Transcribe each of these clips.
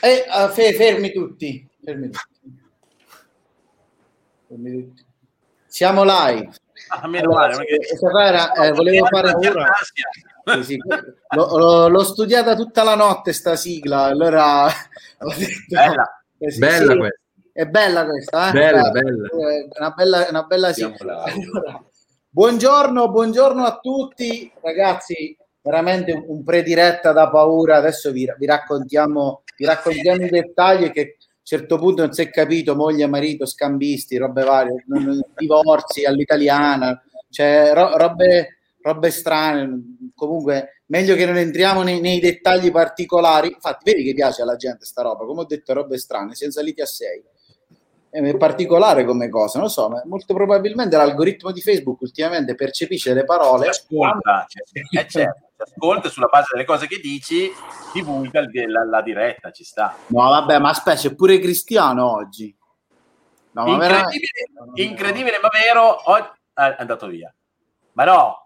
Eh, uh, fermi tutti. Fermi tutti. Fermi tutti. Siamo live. Ah, meno allora, perché... eh, volevo fare ora. Sì, sì. L'ho, l'ho, studiata tutta la notte sta sigla, allora bella, eh, sì, bella sì, questa. È bella questa, eh? Bella, bella. Una bella, una bella sigla. Allora, buongiorno, buongiorno a tutti, ragazzi. Veramente un prediretta da paura. Adesso vi, vi raccontiamo, vi raccontiamo i dettagli che a un certo punto non si è capito, moglie, marito, scambisti, robe varie, divorzi all'italiana, cioè ro- robe, robe strane. Comunque, meglio che non entriamo nei, nei, dettagli particolari. Infatti, vedi che piace alla gente sta roba, come ho detto, robe strane, siamo saliti a 6 è particolare come cosa, non so, ma molto probabilmente l'algoritmo di Facebook ultimamente percepisce le parole. Ascolta, cioè, eh, certo, ascolta sulla base delle cose che dici, divulga la, la diretta, ci sta. No, vabbè, ma aspetta, c'è pure Cristiano oggi. No, incredibile, veramente... incredibile, ma vero, oggi è andato via. Ma no,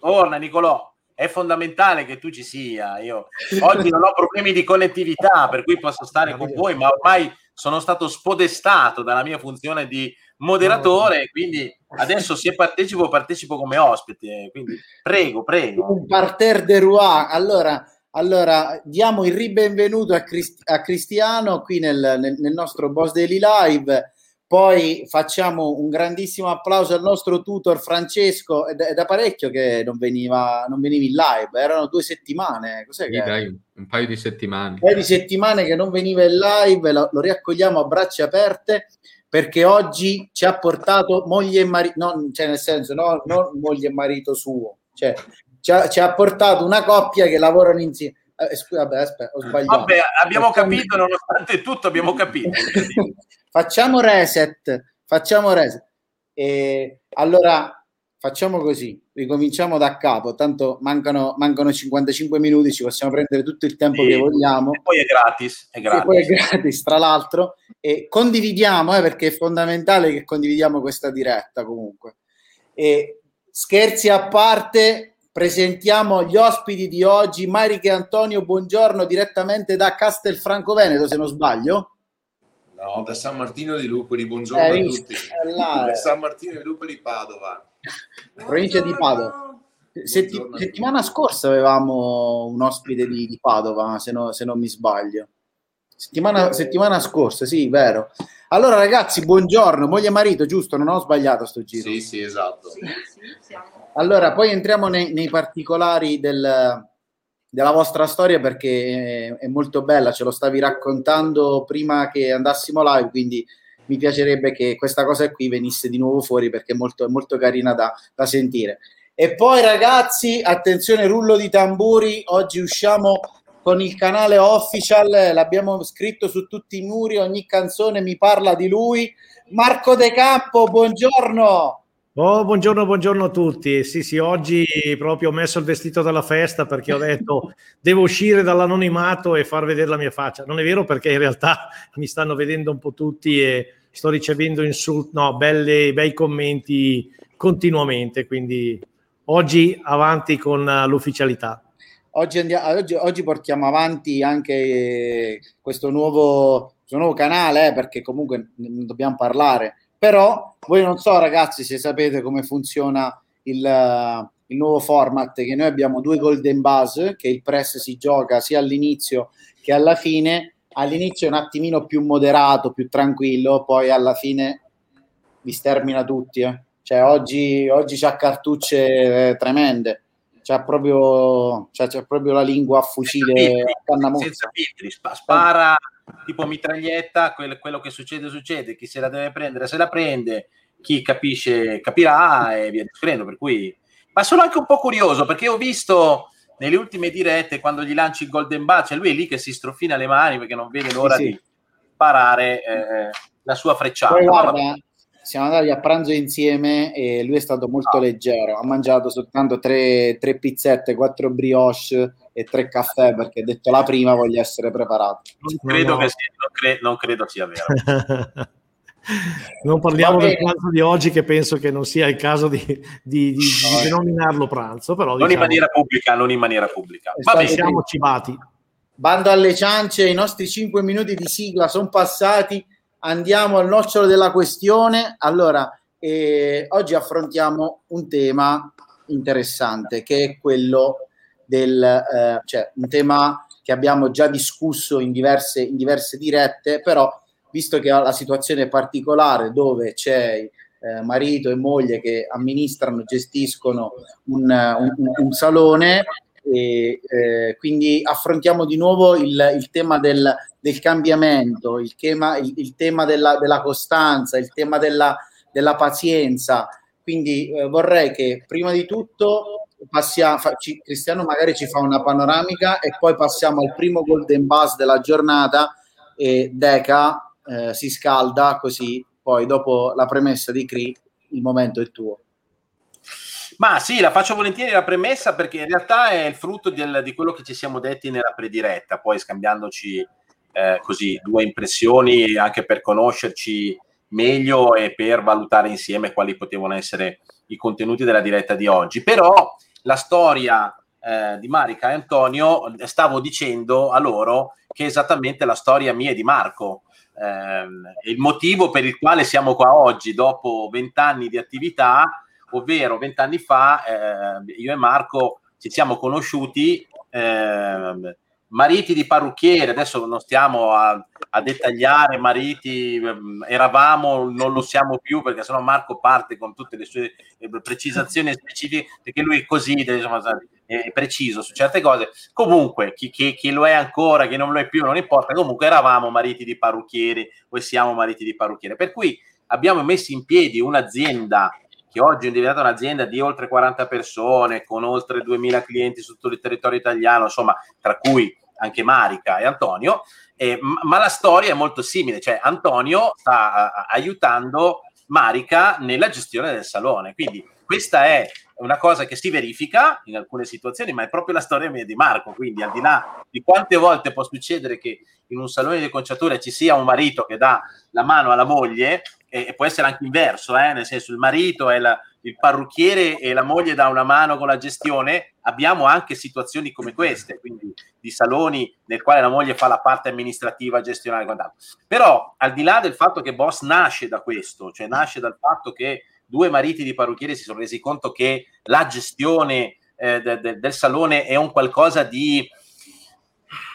torna Nicolò, è fondamentale che tu ci sia. Io oggi non ho problemi di connettività, per cui posso stare con voi, ma ormai sono stato spodestato dalla mia funzione di moderatore, quindi adesso se partecipo, partecipo come ospite. Quindi prego, prego. Un parterre de roi. Allora, allora diamo il ribenvenuto a, Crist- a Cristiano qui nel, nel, nel nostro Boss Daily Live poi facciamo un grandissimo applauso al nostro tutor Francesco. È da, è da parecchio che non veniva, non veniva in live, erano due settimane. Cos'è sì, che dai, un paio di settimane. Un paio di settimane che non veniva in live, lo, lo riaccogliamo a braccia aperte perché oggi ci ha portato moglie e marito, cioè nel senso, no, non moglie e marito suo, cioè ci ha, ci ha portato una coppia che lavorano insieme. Eh, scusa, vabbè, aspetta, ho sbagliato. Vabbè, abbiamo capito, nonostante tutto abbiamo capito. facciamo reset, facciamo reset. E allora facciamo così, ricominciamo da capo, tanto mancano, mancano 55 minuti, ci possiamo prendere tutto il tempo sì, che vogliamo. E poi è gratis, è gratis. E poi è gratis, tra l'altro. E condividiamo, eh, perché è fondamentale che condividiamo questa diretta comunque. E scherzi a parte, presentiamo gli ospiti di oggi, Mariche e Antonio, buongiorno direttamente da Castelfranco Veneto, se non sbaglio. No, da San Martino di Lupoli, buongiorno eh, a tutti. Là, da San Martino di Lupoli, Padova. Provincia di Padova. Setti- settimana scorsa avevamo un ospite di, di Padova, se, no, se, non mi sbaglio. Settimana, settimana, scorsa, sì, vero. Allora, ragazzi, buongiorno, moglie e marito, giusto? Non ho sbagliato sto giro. Sì, sì, esatto. Sì, sì, allora, poi entriamo nei, nei particolari del, della vostra storia perché è molto bella, ce lo stavi raccontando prima che andassimo live, quindi mi piacerebbe che questa cosa qui venisse di nuovo fuori perché è molto, molto carina da, da sentire. E poi ragazzi, attenzione, rullo di tamburi, oggi usciamo con il canale official, l'abbiamo scritto su tutti i muri, ogni canzone mi parla di lui. Marco De Campo, buongiorno. Oh, buongiorno, buongiorno a tutti. Sì, sì, oggi proprio ho messo il vestito della festa perché ho detto devo uscire dall'anonimato e far vedere la mia faccia. Non è vero perché in realtà mi stanno vedendo un po' tutti e sto ricevendo insulti, no, belle, bei commenti continuamente, quindi oggi avanti con l'ufficialità. Oggi, andiamo, oggi, oggi portiamo avanti anche questo nuovo, questo nuovo canale eh, perché comunque ne dobbiamo parlare però voi non so ragazzi se sapete come funziona il, il nuovo format che noi abbiamo due golden buzz che il press si gioca sia all'inizio che alla fine all'inizio è un attimino più moderato più tranquillo poi alla fine vi stermina tutti eh. cioè oggi, oggi c'ha cartucce eh, tremende. C'ha proprio, c'ha, c'ha proprio la lingua a fucile senza filtri, senza filtri. Spara tipo mitraglietta, quel, quello che succede succede, chi se la deve prendere se la prende, chi capisce capirà e via discorrendo, per cui... Ma sono anche un po' curioso perché ho visto nelle ultime dirette quando gli lanci il Golden Ball, cioè lui è lì che si strofina le mani perché non vede l'ora sì, sì. di parare eh, la sua frecciata. Poi guarda, siamo andati a pranzo insieme e lui è stato molto ah. leggero, ha mangiato soltanto tre, tre pizzette, quattro brioche e tre caffè perché detto la prima voglio essere preparato. Non credo, no. sia, non, cre- non credo sia vero. non parliamo del pranzo di oggi che penso che non sia il caso di, di, di, di denominarlo pranzo però non in diciamo maniera pubblica non in maniera pubblica. Va bene. siamo cibati. Bando alle ciance, i nostri 5 minuti di sigla sono passati, andiamo al nocciolo della questione. Allora, eh, oggi affrontiamo un tema interessante che è quello del, eh, cioè un tema che abbiamo già discusso in diverse, in diverse dirette, però visto che la situazione particolare dove c'è eh, marito e moglie che amministrano, gestiscono un, un, un salone, e, eh, quindi affrontiamo di nuovo il, il tema del, del, cambiamento, il tema, il, il tema della, della, costanza, il tema della, della pazienza. Quindi eh, vorrei che prima di tutto passiamo, fa, ci, Cristiano magari ci fa una panoramica e poi passiamo al primo golden buzz della giornata e Deca eh, si scalda così poi dopo la premessa di Cri il momento è tuo. Ma sì, la faccio volentieri la premessa perché in realtà è il frutto del, di quello che ci siamo detti nella prediretta, poi scambiandoci eh, così due impressioni anche per conoscerci meglio e per valutare insieme quali potevano essere i contenuti della diretta di oggi. Però la storia eh, di Marica e Antonio, stavo dicendo a loro che è esattamente la storia mia e di Marco. Eh, il motivo per il quale siamo qua oggi, dopo vent'anni di attività, ovvero vent'anni fa, eh, io e Marco ci siamo conosciuti. Eh, mariti di parrucchiere, adesso non stiamo a, a, dettagliare mariti, ehm, eravamo, non lo siamo più perché sennò Marco parte con tutte le sue eh, precisazioni specifiche perché lui è così, insomma, preciso su certe cose. Comunque, chi, chi, chi, lo è ancora, chi non lo è più, non importa, comunque eravamo mariti di parrucchieri o siamo mariti di parrucchiere. Per cui abbiamo messo in piedi un'azienda che oggi è diventata un'azienda di oltre 40 persone, con oltre 2000 clienti su tutto il territorio italiano, insomma, tra cui anche Marica e Antonio, eh, ma la storia è molto simile, cioè Antonio sta aiutando Marica nella gestione del salone, quindi questa è una cosa che si verifica in alcune situazioni, ma è proprio la storia mia di Marco, quindi al di là di quante volte può succedere che in un salone di conciatura ci sia un marito che dà la mano alla moglie, e, può essere anche inverso, eh? nel senso il marito è la, il parrucchiere e la moglie dà una mano con la gestione, abbiamo anche situazioni come queste, quindi di saloni nel quale la moglie fa la parte amministrativa, gestionale e Però al di là del fatto che Boss nasce da questo, cioè nasce dal fatto che due mariti di parrucchiere si sono resi conto che la gestione eh, de, de, del salone è un qualcosa di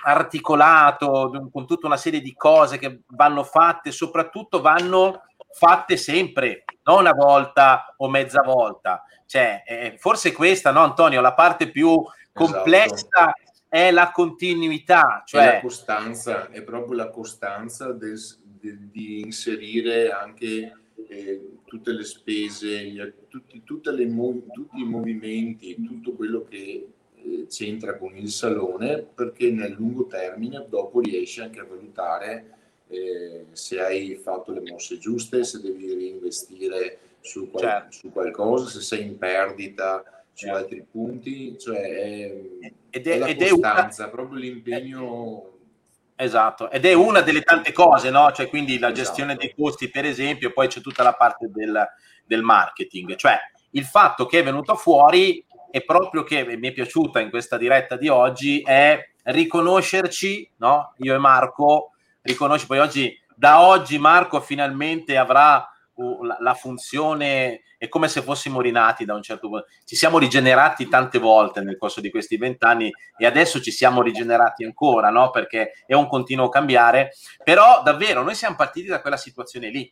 articolato, con tutta una serie di cose che vanno fatte, soprattutto vanno fatte sempre, non una volta o mezza volta. Cioè, eh, forse questa, no, Antonio, la parte più esatto. complessa esatto. è la continuità, cioè è la costanza, è proprio la costanza del, de, di inserire anche eh, tutte le spese, tutti, le, tutti, i movimenti, tutto quello che eh, c'entra con il salone, perché nel lungo termine dopo riesci anche a valutare eh, se hai fatto le mosse giuste, se devi reinvestire su, qual- certo. su qualcosa, se sei in perdita su certo. altri punti, cioè è, ed è, è la ed costanza, è una... proprio l'impegno. Esatto, ed è una delle tante cose, no? Cioè, quindi la gestione esatto. dei costi, per esempio, poi c'è tutta la parte del, del marketing, cioè il fatto che è venuto fuori è proprio che mi è piaciuta in questa diretta di oggi è riconoscerci, no? Io e Marco, riconosci poi oggi, da oggi Marco finalmente avrà la, la, funzione, è come se fossimo rinati da un certo punto, ci siamo rigenerati tante volte nel corso di questi vent'anni e adesso ci siamo rigenerati ancora, no? Perché è un continuo cambiare, però davvero noi siamo partiti da quella situazione lì.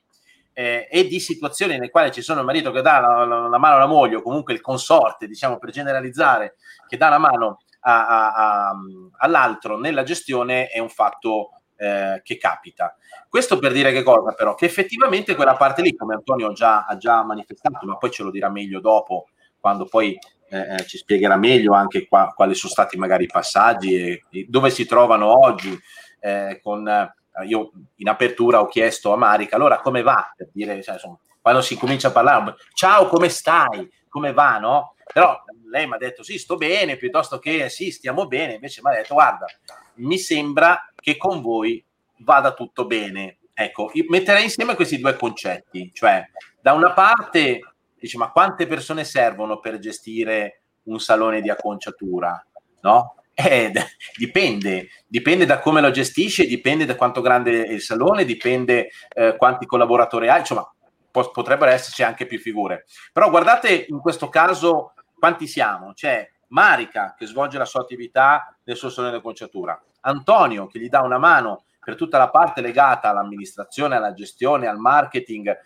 Eh, e di situazioni nelle quali ci sono il marito che dà la, la, la, mano alla moglie o comunque il consorte, diciamo per generalizzare, che dà la mano a, a, a, all'altro nella gestione è un fatto eh, che capita. Questo per dire che cosa però? Che effettivamente quella parte lì, come Antonio già, ha già manifestato, ma poi ce lo dirà meglio dopo, quando poi eh, eh, ci spiegherà meglio anche qua, quali sono stati magari i passaggi e, e dove si trovano oggi. Eh, con, eh, io in apertura ho chiesto a Marica, allora come va? Per dire, cioè, insomma, quando si comincia a parlare, ciao, come stai? Come va, no? Però lei mi ha detto sì, sto bene, piuttosto che sì, stiamo bene, invece mi ha detto guarda, mi sembra che con voi vada tutto bene. Ecco, metterei insieme questi due concetti, cioè da una parte dice ma quante persone servono per gestire un salone di acconciatura, no? Eh, dipende, dipende da come lo gestisce, dipende da quanto grande è il salone, dipende eh, quanti collaboratori hai, insomma po- potrebbero esserci anche più figure. Però guardate in questo caso quanti siamo, c'è Marica che svolge la sua attività nel suo salone di conciatura, Antonio che gli dà una mano per tutta la parte legata all'amministrazione, alla gestione, al marketing,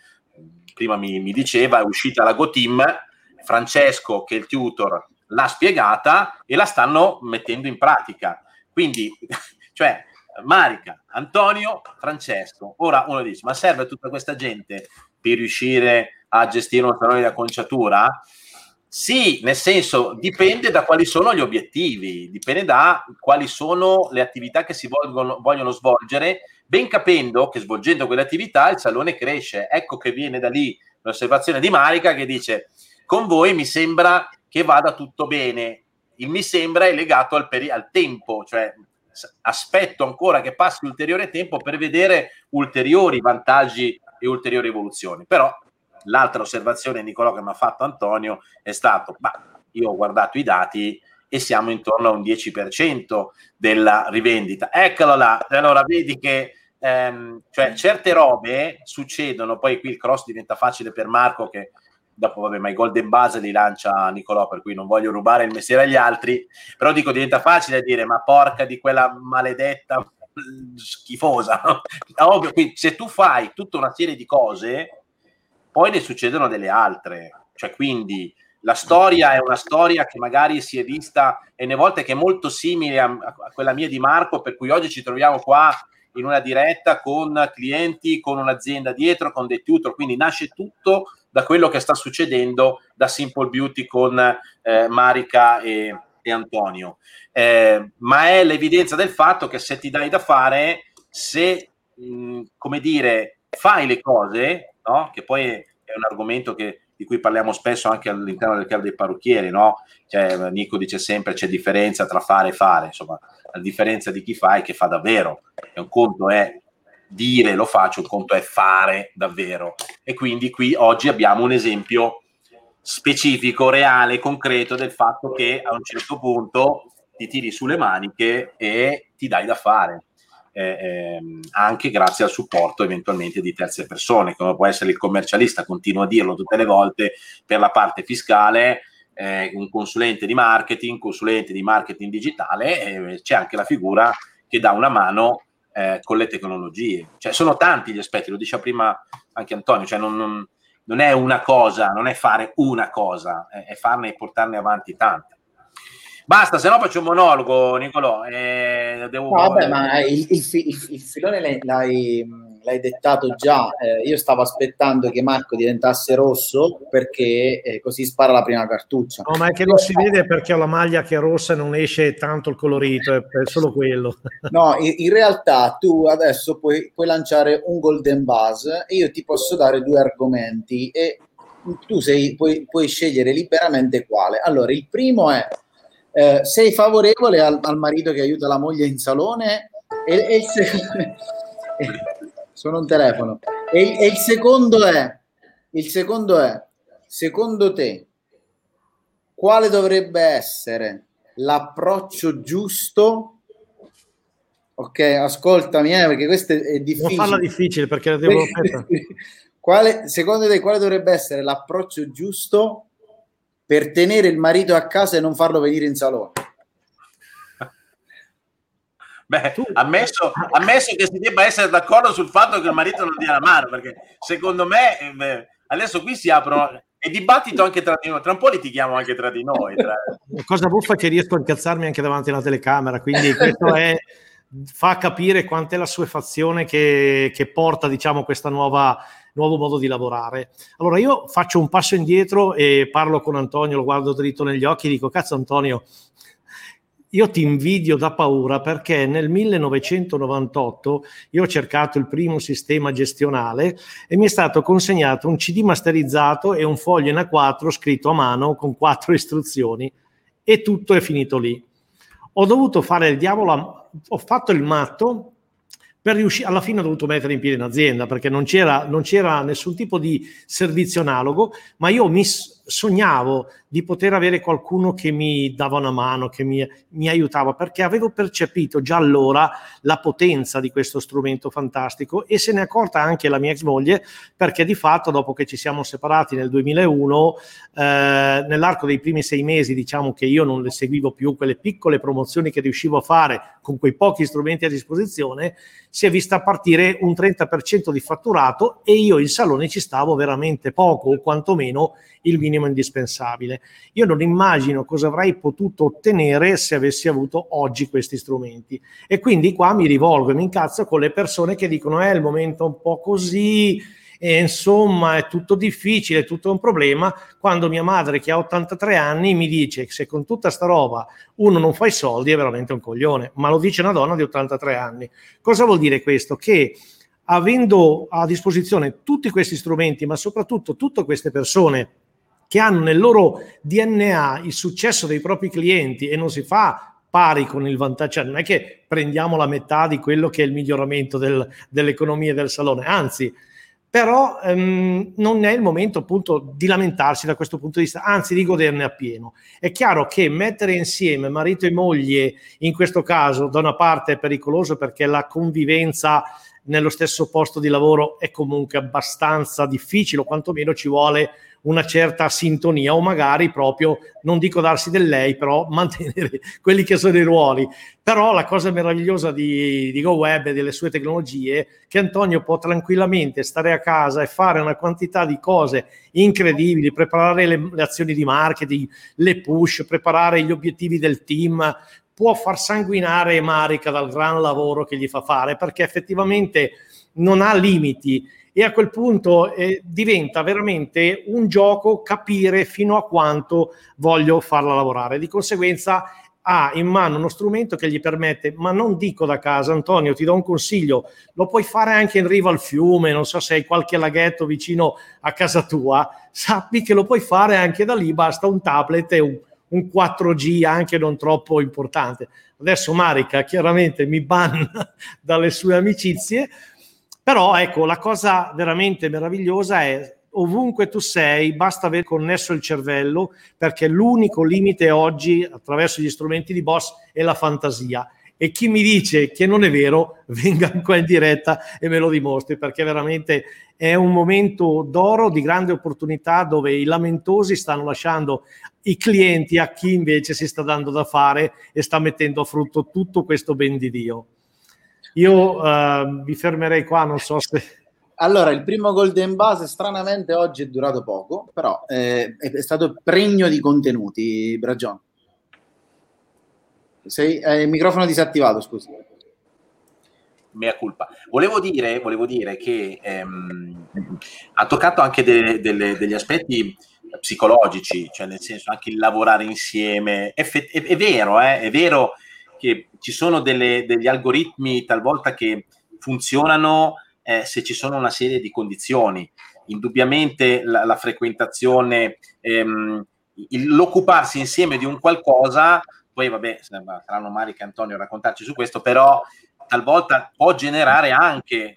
prima mi, mi diceva è uscita la GoTeam, Francesco che è il tutor l'ha spiegata e la stanno mettendo in pratica. Quindi, cioè, Marica, Antonio, Francesco. Ora uno dice, ma serve tutta questa gente per riuscire a gestire un salone di acconciatura? Sì, nel senso dipende da quali sono gli obiettivi, dipende da quali sono le attività che si vogliono, vogliono svolgere, ben capendo che svolgendo quelle attività il salone cresce. Ecco che viene da lì l'osservazione di Marica che dice con voi mi sembra che vada tutto bene. Il mi sembra è legato al, peri- al tempo, cioè aspetto ancora che passi ulteriore tempo per vedere ulteriori vantaggi e ulteriori evoluzioni. Però l'altra osservazione, Nicolò, che mi ha fatto Antonio è stato, ma io ho guardato i dati e siamo intorno a un 10% della rivendita. Eccolo là, allora vedi che ehm, cioè, certe robe succedono, poi qui il cross diventa facile per Marco che dopo vabbè ma i golden base li lancia Nicolò per cui non voglio rubare il mestiere agli altri però dico diventa facile dire ma porca di quella maledetta schifosa no? ovvio quindi se tu fai tutta una serie di cose poi ne succedono delle altre cioè quindi la storia è una storia che magari si è vista e ne volte che è molto simile a, a quella mia di Marco per cui oggi ci troviamo qua in una diretta con clienti, con un'azienda dietro, con dei tutor, quindi nasce tutto da quello che sta succedendo da Simple Beauty con eh, Marica e, e Antonio. Eh, ma è l'evidenza del fatto che se ti dai da fare, se, mh, come dire, fai le cose, no? che poi è, è un argomento che, di cui parliamo spesso anche all'interno del club dei parrucchieri, no? Cioè, Nico dice sempre c'è differenza tra fare e fare, insomma, la differenza di chi fa e che fa davvero. E un conto è dire lo faccio, il conto è fare davvero. E quindi qui oggi abbiamo un esempio specifico, reale, concreto del fatto che a un certo punto ti tiri sulle maniche e ti dai da fare. Eh, eh, anche grazie al supporto eventualmente di terze persone, come può essere il commercialista, continuo a dirlo tutte le volte, per la parte fiscale, eh, un consulente di marketing, consulente di marketing digitale, eh, c'è anche la figura che dà una mano eh, con le tecnologie. Cioè, sono tanti gli aspetti, lo diceva prima anche Antonio, cioè non, non, non è una cosa, non è fare una cosa, è, è farne e portarne avanti tante. Basta, se no faccio un monologo, Nicolò. Eh, devo... no, vabbè, ma il, il, il, il filone l'hai, l'hai, dettato già. Eh, io stavo aspettando che Marco diventasse rosso perché eh, così spara la prima cartuccia. No, ma è che non si vede perché ho la maglia che è rossa e non esce tanto il colorito, è solo quello. no, in, in, realtà tu adesso puoi, puoi lanciare un golden buzz e io ti posso dare due argomenti e tu sei, puoi, puoi scegliere liberamente quale. Allora, il primo è eh, sei favorevole al, al, marito che aiuta la moglie in salone? E, e il secondo, sono un telefono. E, e il secondo è, il secondo è, secondo te, quale dovrebbe essere l'approccio giusto? Ok, ascoltami, eh, perché questo è difficile. Non farla difficile perché la devo... quale, secondo te, quale dovrebbe essere l'approccio giusto per tenere il marito a casa e non farlo venire in salone? Beh, ammesso, ammesso, che si debba essere d'accordo sul fatto che il marito non dia la mano, perché secondo me eh, beh, adesso qui si aprono e dibattito anche tra di noi, tra un po' litighiamo anche tra di noi. Tra... Cosa buffa che riesco a incazzarmi anche davanti alla telecamera, quindi questo è, fa capire quant'è la suefazione che, che porta, diciamo, questa nuova nuovo modo di lavorare. Allora io faccio un passo indietro e parlo con Antonio, lo guardo dritto negli occhi e dico, cazzo Antonio, io ti invidio da paura perché nel 1998 io ho cercato il primo sistema gestionale e mi è stato consegnato un CD masterizzato e un foglio in A4 scritto a mano con quattro istruzioni e tutto è finito lì. Ho dovuto fare il diavolo, ho fatto il matto per riuscire, alla fine ho dovuto mettere in piedi un'azienda perché non c'era, non c'era nessun tipo di servizio analogo, ma io mi, sognavo di poter avere qualcuno che mi dava una mano, che mi, mi, aiutava, perché avevo percepito già allora la potenza di questo strumento fantastico e se ne è accorta anche la mia ex moglie, perché di fatto dopo che ci siamo separati nel 2001, eh, nell'arco dei primi sei mesi, diciamo che io non le seguivo più quelle piccole promozioni che riuscivo a fare con quei pochi strumenti a disposizione, si è vista partire un 30% di fatturato e io in salone ci stavo veramente poco o quantomeno il minimo indispensabile. Io non immagino cosa avrei potuto ottenere se avessi avuto oggi questi strumenti. E quindi qua mi rivolgo e mi incazzo con le persone che dicono è il momento un po' così, e insomma è tutto difficile, è tutto un problema, quando mia madre che ha 83 anni mi dice che se con tutta sta roba uno non fa i soldi è veramente un coglione, ma lo dice una donna di 83 anni. Cosa vuol dire questo? Che avendo a disposizione tutti questi strumenti, ma soprattutto tutte queste persone che hanno nel loro DNA il successo dei propri clienti e non si fa pari con il vantaggio, cioè non è che prendiamo la metà di quello che è il miglioramento del, dell'economia del salone, anzi, però ehm, non è il momento appunto di lamentarsi da questo punto di vista, anzi di goderne appieno. È chiaro che mettere insieme marito e moglie in questo caso da una parte è pericoloso perché la convivenza nello stesso posto di lavoro è comunque abbastanza difficile o quantomeno ci vuole una certa sintonia o magari proprio, non dico darsi del lei, però mantenere quelli che sono i ruoli. Però la cosa meravigliosa di, di GoWeb e delle sue tecnologie è che Antonio può tranquillamente stare a casa e fare una quantità di cose incredibili, preparare le, le azioni di marketing, le push, preparare gli obiettivi del team, può far sanguinare Marica dal gran lavoro che gli fa fare perché effettivamente non ha limiti e a quel punto eh, diventa veramente un gioco capire fino a quanto voglio farla lavorare. Di conseguenza ha in mano uno strumento che gli permette, ma non dico da casa, Antonio, ti do un consiglio, lo puoi fare anche in riva al fiume, non so se hai qualche laghetto vicino a casa tua, sappi che lo puoi fare anche da lì, basta un tablet e un, un 4G anche non troppo importante. Adesso Marica chiaramente mi banna dalle sue amicizie, però ecco, la cosa veramente meravigliosa è ovunque tu sei, basta aver connesso il cervello, perché l'unico limite oggi, attraverso gli strumenti di Boss, è la fantasia. E chi mi dice che non è vero, venga qua in diretta e me lo dimostri, perché veramente è un momento d'oro di grande opportunità dove i lamentosi stanno lasciando i clienti a chi invece si sta dando da fare e sta mettendo a frutto tutto questo ben di Dio. Io uh, mi fermerei qua, non so se... Allora, il primo Golden Base stranamente oggi è durato poco, però eh, è stato pregno di contenuti, Bragion. Sei, eh, il microfono disattivato, scusi. Mea culpa. Volevo dire, volevo dire che ehm, ha toccato anche de, de, degli aspetti psicologici, cioè nel senso anche il lavorare insieme. È, è, è vero, eh, è vero che ci sono delle, degli algoritmi talvolta che funzionano eh, se ci sono una serie di condizioni. Indubbiamente la, la frequentazione, ehm, il, l'occuparsi insieme di un qualcosa, poi vabbè, saranno Marica e Antonio a raccontarci su questo, però talvolta può generare anche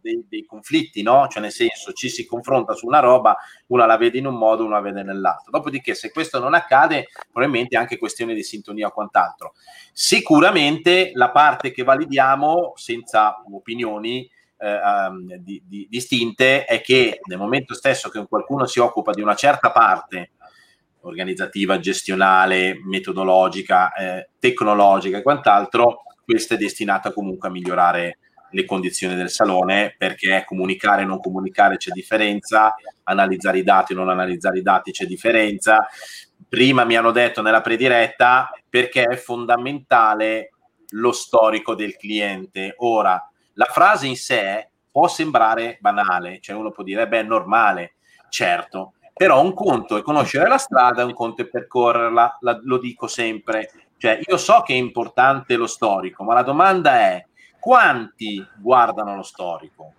dei, dei, conflitti, no? Cioè, nel senso, ci si confronta su una roba, una la vede in un modo, una la vede nell'altro. Dopodiché, se questo non accade, probabilmente anche questione di sintonia o quant'altro. Sicuramente la parte che validiamo senza opinioni eh, um, di, di, distinte è che nel momento stesso che qualcuno si occupa di una certa parte organizzativa, gestionale, metodologica, eh, tecnologica e quant'altro, questa è destinata comunque a migliorare le condizioni del salone perché comunicare e non comunicare c'è differenza, analizzare i dati o non analizzare i dati c'è differenza. Prima mi hanno detto nella prediretta perché è fondamentale lo storico del cliente. Ora, la frase in sé può sembrare banale, cioè uno può dire, beh, è normale, certo, però un conto è conoscere la strada, un conto è percorrerla, la, lo dico sempre. Cioè, io so che è importante lo storico, ma la domanda è quanti guardano lo storico?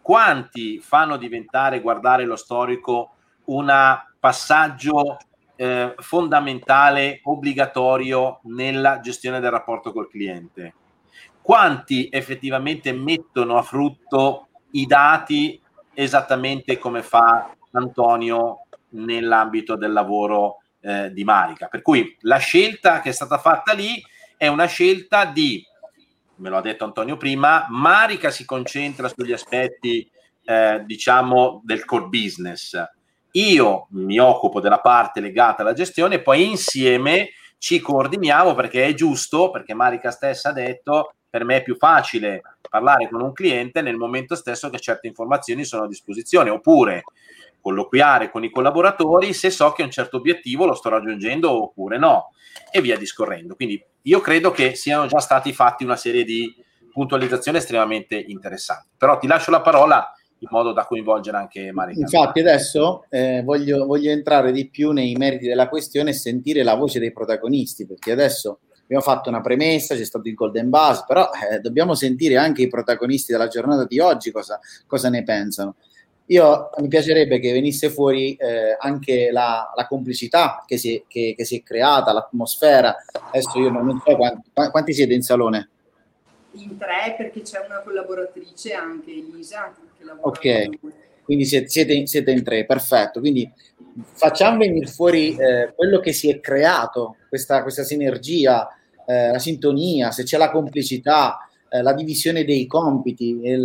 Quanti fanno diventare guardare lo storico un passaggio eh, fondamentale, obbligatorio nella gestione del rapporto col cliente? Quanti effettivamente mettono a frutto i dati esattamente come fa Antonio nell'ambito del lavoro eh, di Marica. Per cui la scelta che è stata fatta lì è una scelta di, me lo ha detto Antonio prima, Marica si concentra sugli aspetti eh, diciamo del core business. Io mi occupo della parte legata alla gestione poi insieme ci coordiniamo perché è giusto, perché Marica stessa ha detto per me è più facile parlare con un cliente nel momento stesso che certe informazioni sono a disposizione, oppure colloquiare con i collaboratori se so che un certo obiettivo lo sto raggiungendo oppure no, e via discorrendo. Quindi io credo che siano già stati fatti una serie di puntualizzazioni estremamente interessanti. Però ti lascio la parola in modo da coinvolgere anche Marica. Infatti adesso eh, voglio, voglio entrare di più nei meriti della questione e sentire la voce dei protagonisti, perché adesso abbiamo fatto una premessa, c'è stato il Golden Buzz, però eh, dobbiamo sentire anche i protagonisti della giornata di oggi cosa, cosa ne pensano. Io mi piacerebbe che venisse fuori eh, anche la, la complicità che si, è, che, che si, è, creata, l'atmosfera. Adesso io non so quanti, quanti siete in salone. In tre perché c'è una collaboratrice anche Elisa che lavora Ok, quindi siete, siete, siete, in tre, perfetto. Quindi facciamo venire fuori eh, quello che si è creato, questa, questa sinergia eh, la sintonia, se c'è la complicità, eh, la divisione dei compiti, il,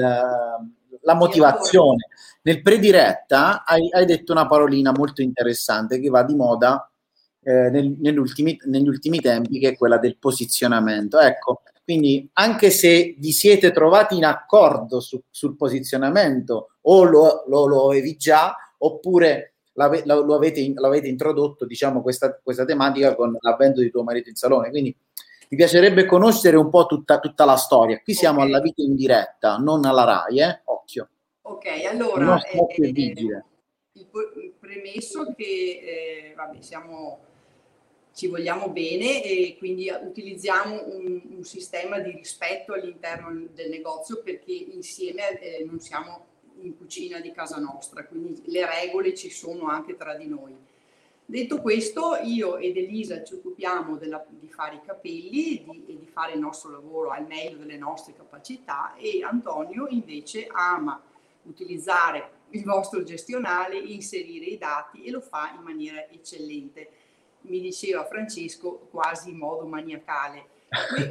la motivazione. Nel prediretta hai, hai, detto una parolina molto interessante che va di moda eh, negli, ultimi, negli ultimi tempi, che è quella del posizionamento. Ecco, quindi anche se vi siete trovati in accordo su, sul posizionamento o lo, lo, lo avevi già, oppure lo avete, lo avete introdotto, diciamo, questa, questa tematica con l'avvento di tuo marito in salone. Quindi mi piacerebbe conoscere un po' tutta, tutta la storia. Qui siamo okay. alla vita in diretta, non alla RAI, eh? occhio. Ok, allora eh, eh, il, il, premesso che eh, vabbè, siamo, ci vogliamo bene e quindi utilizziamo un, un, sistema di rispetto all'interno del negozio perché insieme eh, non siamo in cucina di casa nostra, quindi le regole ci sono anche tra di noi Detto questo, io ed Elisa ci occupiamo della, di fare i capelli di, e di fare il nostro lavoro al meglio delle nostre capacità e Antonio invece ama utilizzare il vostro gestionale, inserire i dati e lo fa in maniera eccellente. Mi diceva Francesco quasi in modo maniacale.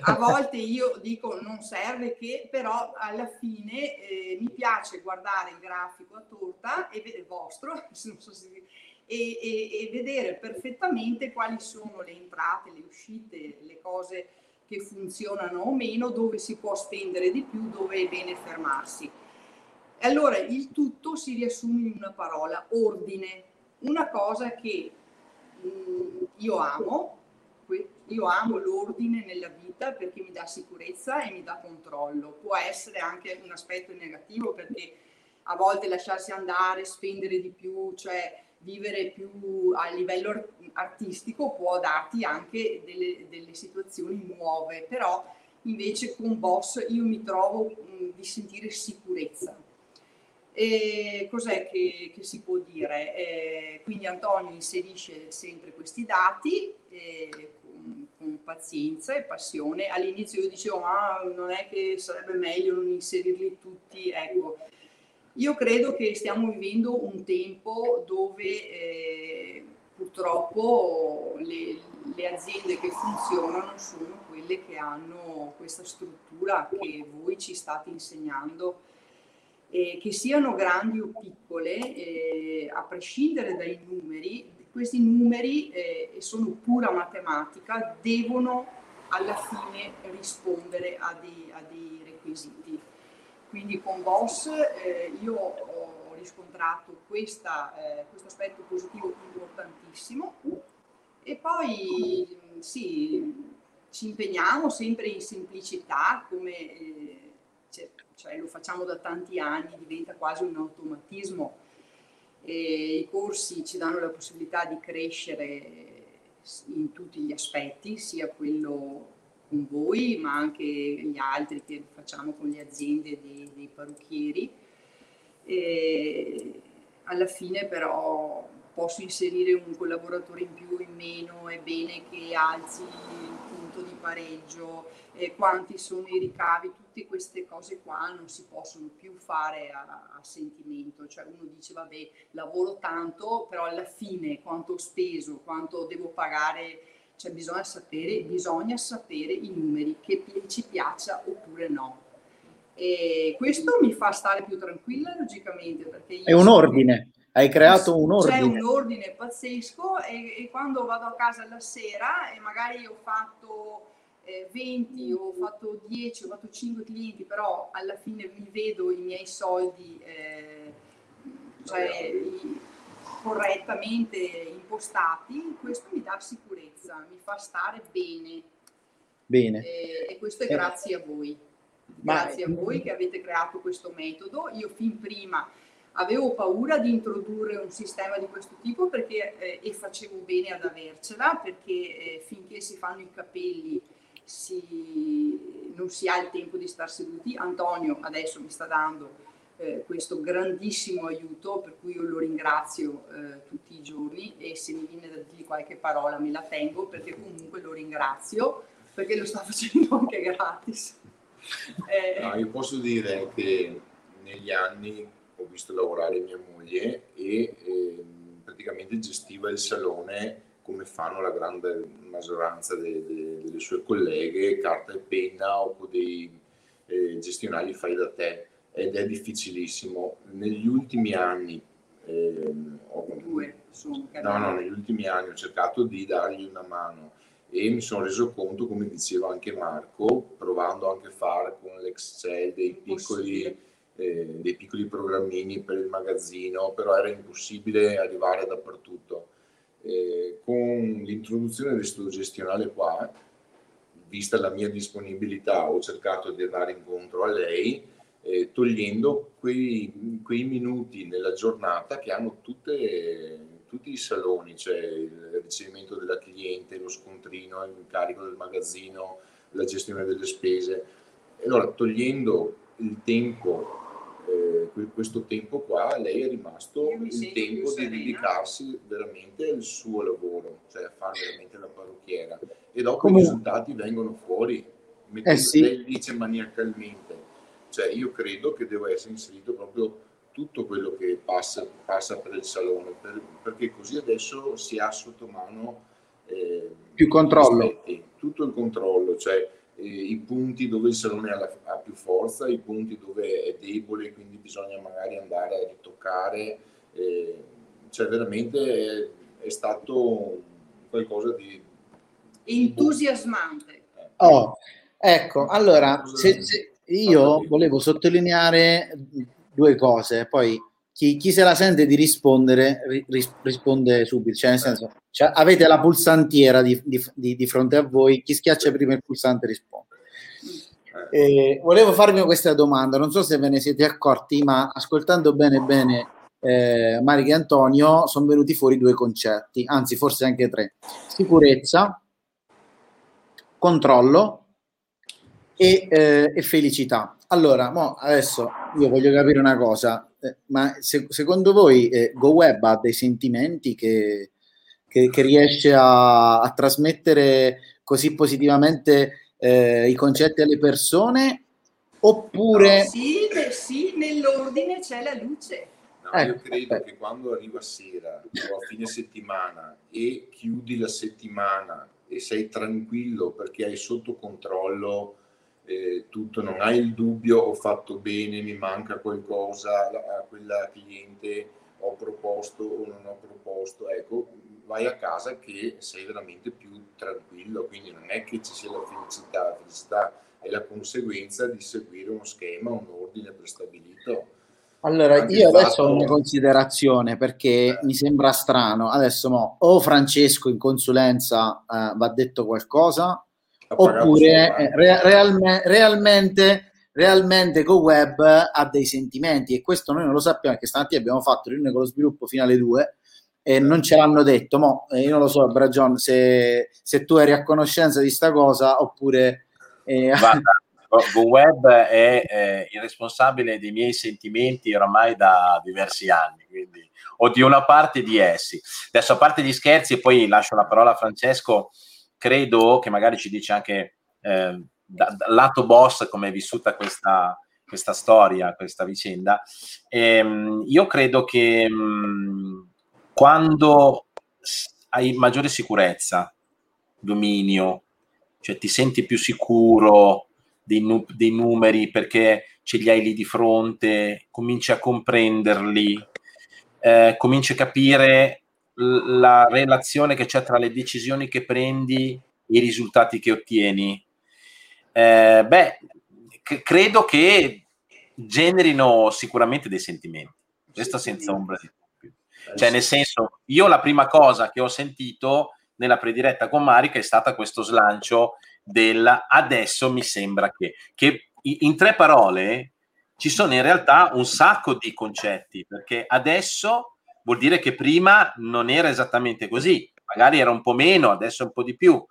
A volte io dico non serve che, però alla fine eh, mi piace guardare il grafico a torta e vostro, non so se e, e, e vedere perfettamente quali sono le entrate, le uscite, le cose che funzionano o meno, dove si può spendere di più, dove è bene fermarsi. Allora il tutto si riassume in una parola, ordine, una cosa che mh, mm, io amo, io amo l'ordine nella vita perché mi dà sicurezza e mi dà controllo. Può essere anche un aspetto negativo perché a volte lasciarsi andare, spendere di più, cioè vivere più a livello artistico può darti anche delle, delle situazioni nuove, però invece con Boss io mi trovo mh, di sentire sicurezza. E cos'è che, che, si può dire? Eh, quindi Antonio inserisce sempre questi dati eh, con, con, pazienza e passione. All'inizio io dicevo, ma non è che sarebbe meglio non inserirli tutti, ecco, io credo che stiamo vivendo un tempo dove eh, purtroppo le, le, aziende che funzionano sono quelle che hanno questa struttura che voi ci state insegnando, eh, che siano grandi o piccole, eh, a prescindere dai numeri, questi numeri eh, sono pura matematica, devono alla fine rispondere a dei, a dei requisiti. Quindi con Boss eh, io ho riscontrato questa, eh, questo aspetto positivo importantissimo e poi sì, ci impegniamo sempre in semplicità come eh, cioè, cioè, lo facciamo da tanti anni, diventa quasi un automatismo. E I corsi ci danno la possibilità di crescere in tutti gli aspetti, sia quello con voi, ma anche gli altri che facciamo con le aziende dei, dei parrucchieri. E alla fine però posso inserire un collaboratore in più o in meno, è bene che alzi il punto di pareggio, eh, quanti sono i ricavi, tutte queste cose qua non si possono più fare a, a, sentimento, cioè uno dice vabbè lavoro tanto, però alla fine quanto ho speso, quanto devo pagare, cioè bisogna sapere, bisogna sapere i numeri, che ci piaccia oppure no. E questo mi fa stare più tranquilla logicamente perché è un ordine hai creato un ordine. C'è un ordine pazzesco e, e, quando vado a casa la sera e magari ho fatto eh, 20 ho fatto 10, ho fatto 5 clienti, però alla fine mi vedo i miei soldi eh, cioè, correttamente impostati, questo mi dà sicurezza, mi fa stare bene. Bene. Eh, e questo è grazie a voi. Grazie a voi che avete creato questo metodo. Io fin prima avevo paura di introdurre un sistema di questo tipo perché, eh, e facevo bene ad avercela perché eh, finché si fanno i capelli si, non si ha il tempo di star seduti. Antonio adesso mi sta dando eh, questo grandissimo aiuto per cui io lo ringrazio eh, tutti i giorni e se mi viene da dirgli qualche parola me la tengo perché comunque lo ringrazio perché lo sta facendo anche gratis. Eh, no, io posso dire che negli anni ho visto lavorare mia moglie e eh, praticamente gestiva il salone come fanno la grande maggioranza de, de, delle sue colleghe, carta e penna o dei eh, gestionali fai da te ed è difficilissimo. Negli ultimi anni, eh, ho, no, no, negli ultimi anni ho cercato di dargli una mano e mi sono reso conto, come diceva anche Marco, provando anche a fare con l'Excel dei piccoli, eh, dei piccoli programmini per il magazzino, però era impossibile arrivare dappertutto. Eh, con l'introduzione del studio gestionale qua, vista la mia disponibilità, ho cercato di andare incontro a lei, eh, togliendo quei, quei, minuti nella giornata che hanno tutte, tutti i saloni, cioè il ricevimento della cliente, lo scontrino, il carico del magazzino, la gestione delle spese. Allora, togliendo il tempo eh, questo tempo qua lei è rimasto il tempo di dedicarsi veramente al suo lavoro, cioè a fare veramente la parrucchiera. E dopo Come... i risultati vengono fuori, eh sì. lei dice maniacalmente. Cioè io credo che deve essere inserito proprio tutto quello che passa, passa per il salone, per, perché così adesso si ha sotto mano eh, più controllo. Aspetti, tutto il controllo, cioè eh, i punti dove il salone ha, la, ha, più forza, i punti dove è debole, quindi bisogna magari andare a ritoccare. Eh, cioè veramente è, è, stato qualcosa di entusiasmante. Oh, ecco, allora se, se io volevo sottolineare due cose, poi chi, chi, se la sente di rispondere ris, risponde subito, cioè nel senso cioè, avete la pulsantiera di, di, di, di, fronte a voi, chi schiaccia prima il pulsante risponde. Eh, volevo farmi questa domanda, non so se ve ne siete accorti, ma ascoltando bene bene eh, Marica e Antonio sono venuti fuori due concetti, anzi forse anche tre. Sicurezza, controllo e, eh, e felicità. Allora, adesso io voglio capire una cosa, eh, ma se, secondo voi eh, GoWeb ha dei sentimenti che, che, che riesce a, a, trasmettere così positivamente eh, i concetti alle persone? Oppure... No, sì, sì, nell'ordine c'è la luce. No, io ecco, credo eh. che quando arriva sera o a fine settimana e chiudi la settimana e sei tranquillo perché hai sotto controllo eh, tutto, non hai il dubbio ho fatto bene, mi manca qualcosa a quella cliente, ho proposto o non ho proposto, ecco, vai a casa che sei veramente più tranquillo, quindi non è che ci sia la felicità, la felicità è la conseguenza di seguire uno schema, un ordine prestabilito. Allora, Anche io adesso ho una considerazione perché eh. mi sembra strano. Adesso mo, o Francesco in consulenza eh, va detto qualcosa, oppure eh, re- realme- realmente realmente GoWeb ha dei sentimenti e questo noi non lo sappiamo perché stamattina abbiamo fatto riunione con lo sviluppo fino alle 2 e non ce l'hanno detto mo, eh, io non lo so Bragion se, se, tu eri a conoscenza di sta cosa oppure eh... Guarda, GoWeb è eh, il responsabile dei miei sentimenti oramai da diversi anni, quindi, o di una parte di essi. Adesso, a parte gli scherzi, e poi lascio la parola a Francesco, credo che magari ci dice anche eh, da, da lato boss come è vissuta questa, questa storia, questa vicenda. Ehm, io credo che mh, mm, quando hai maggiore sicurezza, dominio, cioè ti senti più sicuro dei, nu- dei numeri perché ce li hai lì di fronte, cominci a comprenderli, eh, cominci a capire la relazione che c'è tra le decisioni che prendi e i risultati che ottieni. Eh, beh, c- credo che generino sicuramente dei sentimenti, questo senza ombra di dubbio. Cioè, nel senso, io la prima cosa che ho sentito nella prediretta con Marica è stata questo slancio del adesso mi sembra che, che in tre parole ci sono in realtà un sacco di concetti, perché adesso vuol dire che prima non era esattamente così, magari era un po' meno, adesso un po' di più.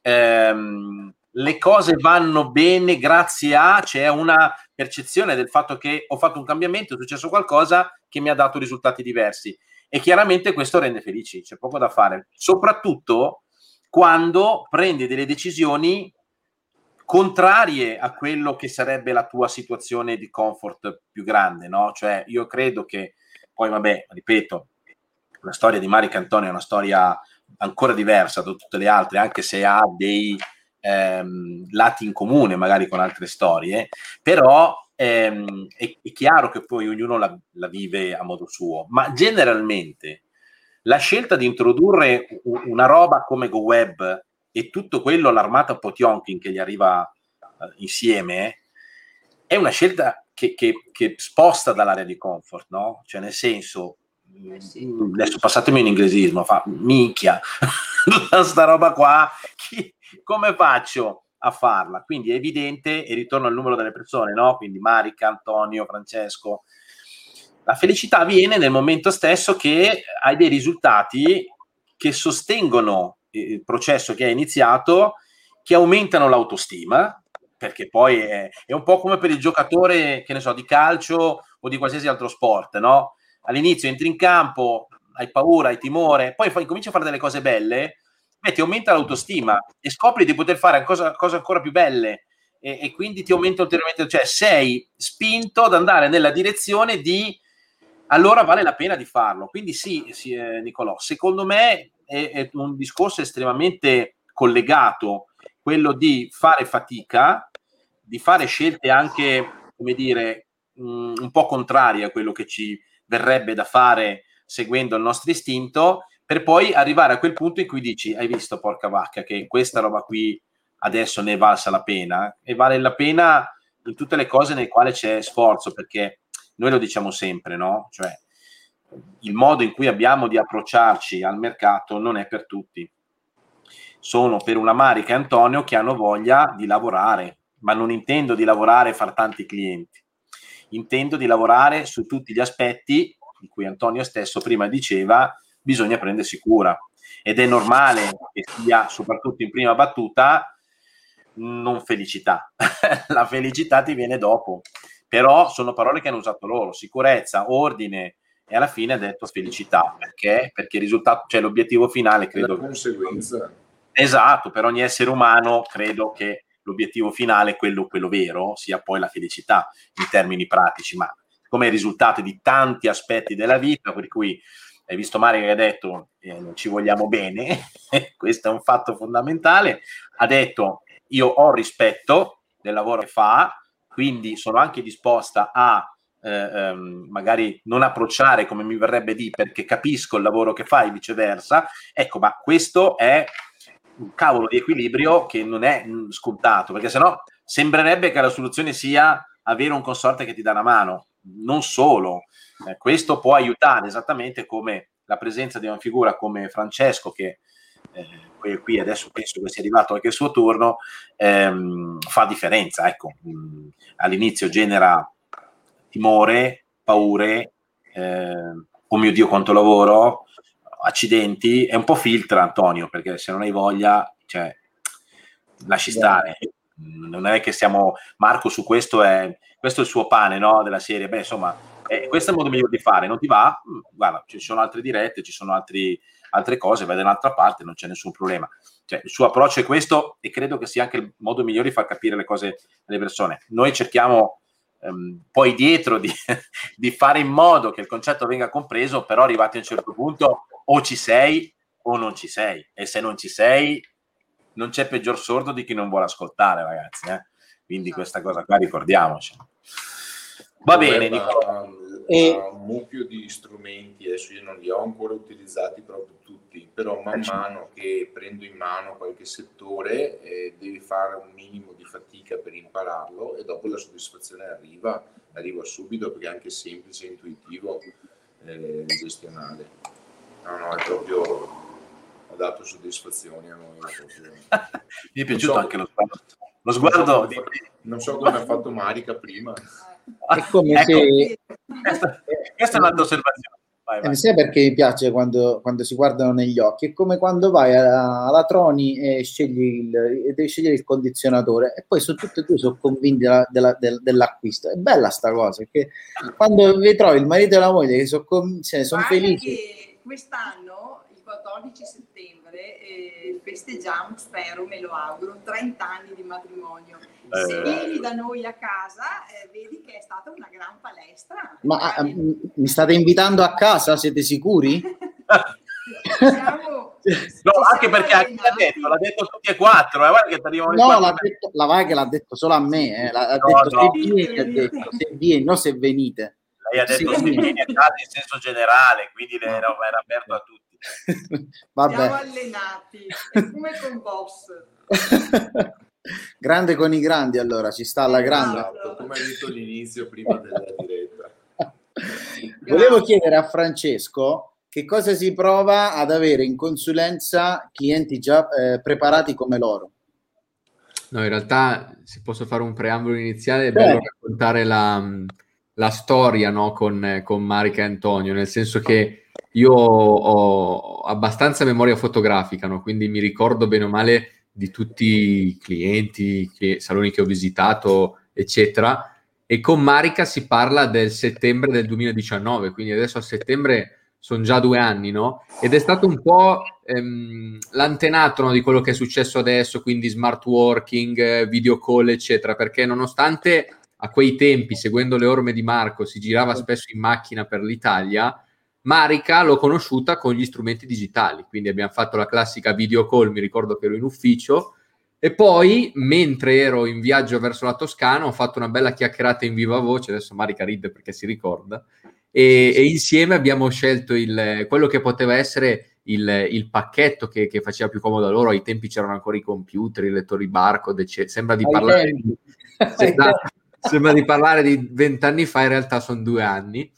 Ehm, le cose vanno bene grazie a c'è una percezione del fatto che ho fatto un cambiamento, è successo qualcosa che mi ha dato risultati diversi e chiaramente questo rende felici, c'è poco da fare, soprattutto quando prendi delle decisioni contrarie a quello che sarebbe la tua situazione di comfort più grande, no? Cioè, io credo che poi, vabbè, ripeto, la storia di Marica Antonio è una storia ancora diversa da tutte le altre, anche se ha dei ehm, lati in comune magari con altre storie, però ehm, è, è, chiaro che poi ognuno la, la, vive a modo suo, ma generalmente la scelta di introdurre una roba come GoWeb e tutto quello, l'armata Potionkin che gli arriva uh, insieme, è una scelta che, che, che, sposta dall'area di comfort, no? Cioè nel senso, eh sì. adesso passatemi in inglesismo, fa minchia, sta roba qua, chi, come faccio? a farla. Quindi è evidente, e ritorno al numero delle persone, no? Quindi Marica, Antonio, Francesco. La felicità viene nel momento stesso che hai dei risultati che sostengono il processo che hai iniziato, che aumentano l'autostima, perché poi è, è, un po' come per il giocatore, che ne so, di calcio o di qualsiasi altro sport, no? All'inizio entri in campo, hai paura, hai timore, poi fai, cominci a fare delle cose belle, beh, ti aumenta l'autostima e scopri di poter fare cose, cose ancora più belle e, e, quindi ti aumenta ulteriormente, cioè sei spinto ad andare nella direzione di allora vale la pena di farlo. Quindi sì, sì eh, Nicolò, secondo me è, è, un discorso estremamente collegato, quello di fare fatica, di fare scelte anche, come dire, mh, mm, un po' contrarie a quello che ci verrebbe da fare seguendo il nostro istinto per poi arrivare a quel punto in cui dici, hai visto porca vacca che questa roba qui adesso ne è valsa la pena e vale la pena in tutte le cose nelle quali c'è sforzo, perché noi lo diciamo sempre, no? Cioè, il modo in cui abbiamo di approcciarci al mercato non è per tutti. Sono per una Marica e Antonio che hanno voglia di lavorare, ma non intendo di lavorare e far tanti clienti. Intendo di lavorare su tutti gli aspetti di cui Antonio stesso prima diceva, bisogna prendersi cura. Ed è normale che sia, soprattutto in prima battuta, non felicità. la felicità ti viene dopo. Però sono parole che hanno usato loro, sicurezza, ordine, e alla fine ha detto felicità. Perché? Perché il risultato, cioè l'obiettivo finale, credo... La conseguenza. Esatto, per ogni essere umano credo che l'obiettivo finale, quello, quello vero, sia poi la felicità in termini pratici, ma come risultato di tanti aspetti della vita, per cui hai visto Mario che ha detto eh, non ci vogliamo bene, questo è un fatto fondamentale, ha detto io ho rispetto del lavoro che fa, quindi sono anche disposta a eh, ehm, magari non approcciare come mi verrebbe di perché capisco il lavoro che fa e viceversa, ecco, ma questo è un cavolo di equilibrio che non è mm, scontato, perché sennò sembrerebbe che la soluzione sia avere un consorte che ti dà una mano, non solo, eh, questo può aiutare esattamente come la presenza di una figura come Francesco che eh, qui adesso penso che sia arrivato anche il suo turno, ehm, fa differenza. Ecco, mm, all'inizio genera timore, paure, eh, oh mio Dio quanto lavoro, accidenti, è un po' filtra Antonio, perché se non hai voglia, cioè, lasci stare. non è che siamo Marco su questo è questo è il suo pane no? della serie beh insomma eh, questo è il modo migliore di fare non ti va mm, guarda ci sono altre dirette ci sono altri, altre cose vai da un'altra parte non c'è nessun problema cioè, il suo approccio è questo e credo che sia anche il modo migliore di far capire le cose alle persone noi cerchiamo ehm, poi dietro di, di fare in modo che il concetto venga compreso però arrivati a un certo punto o ci sei o non ci sei e se non ci sei non c'è peggior sordo di chi non vuole ascoltare, ragazzi. Eh? Quindi esatto. questa cosa qua ricordiamoci. Va bene, Nicola. E... un mucchio di strumenti, adesso io non li ho ancora utilizzati proprio però man eh, mano che prendo in mano qualche settore eh, devi fare un minimo di fatica per impararlo e dopo la soddisfazione arriva, arriva subito perché è anche semplice, intuitivo, eh, gestionale. No, no, è proprio ha dato soddisfazioni a noi. Mi è piaciuto so, anche lo sguardo. Lo sguardo non, so, di... non so come ha fatto Marica prima. È come ecco, se... Questa, questa è un'altra osservazione. Vai, vai. Eh, sai perché mi piace quando, quando, si guardano negli occhi? È come quando vai alla Troni e scegli il, devi scegliere il condizionatore e poi sono tutti e due sono convinti della, della, del, dell'acquisto. È bella sta cosa, perché quando vi trovi il marito e la moglie che sono, cioè, sono felici. Quest'anno 14 settembre eh, festeggiamo, spero, me lo auguro, 30 anni di matrimonio. Eh. Se vieni da noi a casa, eh, vedi che è stata una gran palestra. Ma eh, mi state invitando a casa? Siete sicuri? Siamo, no, anche perché anche l'ha detto, l'ha detto tutti e quattro. Eh, che no, l'ha detto, la Vaga l'ha detto solo a me. Eh. L'ha no, detto, no. Se, vieni, ha detto se vieni, non se venite. Lei ha detto sì. se vieni a casa in senso generale, quindi era, era aperto a tutti. Vabbè. Siamo allenati, è come con boss. grande con i grandi, allora ci sta alla grande. Esatto, come hai detto all'inizio, prima della diretta. Volevo chiedere a Francesco che cosa si prova ad avere in consulenza clienti già eh, preparati come loro. No, in realtà, se posso fare un preambolo iniziale, è Beh. bello raccontare la, la storia no, con, con Marica e Antonio, nel senso che io ho abbastanza memoria fotografica, no? quindi mi ricordo bene o male di tutti i clienti, i saloni che ho visitato, eccetera. E con Marica si parla del settembre del 2019, quindi adesso a settembre sono già due anni, no? Ed è stato un po' ehm, l'antenato no, di quello che è successo adesso, quindi smart working, video call, eccetera, perché nonostante a quei tempi, seguendo le orme di Marco, si girava spesso in macchina per l'Italia, Marica l'ho conosciuta con gli strumenti digitali, quindi abbiamo fatto la classica video call, mi ricordo che ero in ufficio, e poi mentre ero in viaggio verso la Toscana ho fatto una bella chiacchierata in viva voce, adesso Marica ride perché si ricorda, e, e insieme abbiamo scelto il, quello che poteva essere il, il pacchetto che, che, faceva più comodo a loro, ai tempi c'erano ancora i computer, i lettori barcode, eccetera. sembra di parlare... Di, sembra, sembra di parlare di vent'anni fa, in realtà sono due anni.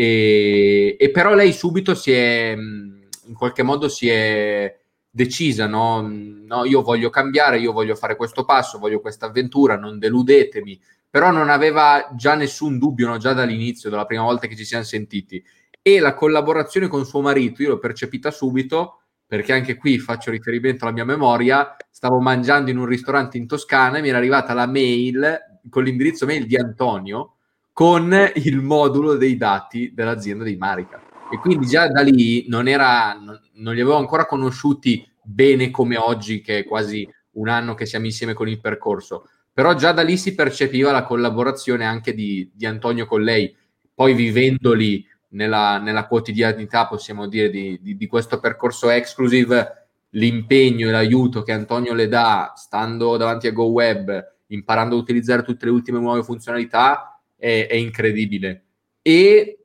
E, e, però lei subito si è, in qualche modo si è decisa, no? no? Io voglio cambiare, io voglio fare questo passo, voglio questa avventura, non deludetemi. Però non aveva già nessun dubbio, no? già dall'inizio, dalla prima volta che ci siamo sentiti. E la collaborazione con suo marito, io l'ho percepita subito, perché anche qui faccio riferimento alla mia memoria, stavo mangiando in un ristorante in Toscana e mi era arrivata la mail con l'indirizzo mail di Antonio, con il modulo dei dati dell'azienda di Marica. E quindi già da lì non, era, non, non li avevo ancora conosciuti bene come oggi, che è quasi un anno che siamo insieme con il percorso. Però già da lì si percepiva la collaborazione anche di, di Antonio con lei. Poi vivendoli nella, nella quotidianità, possiamo dire, di, di, di, questo percorso exclusive, l'impegno e l'aiuto che Antonio le dà stando davanti a GoWeb, imparando a utilizzare tutte le ultime nuove funzionalità, è, è incredibile. E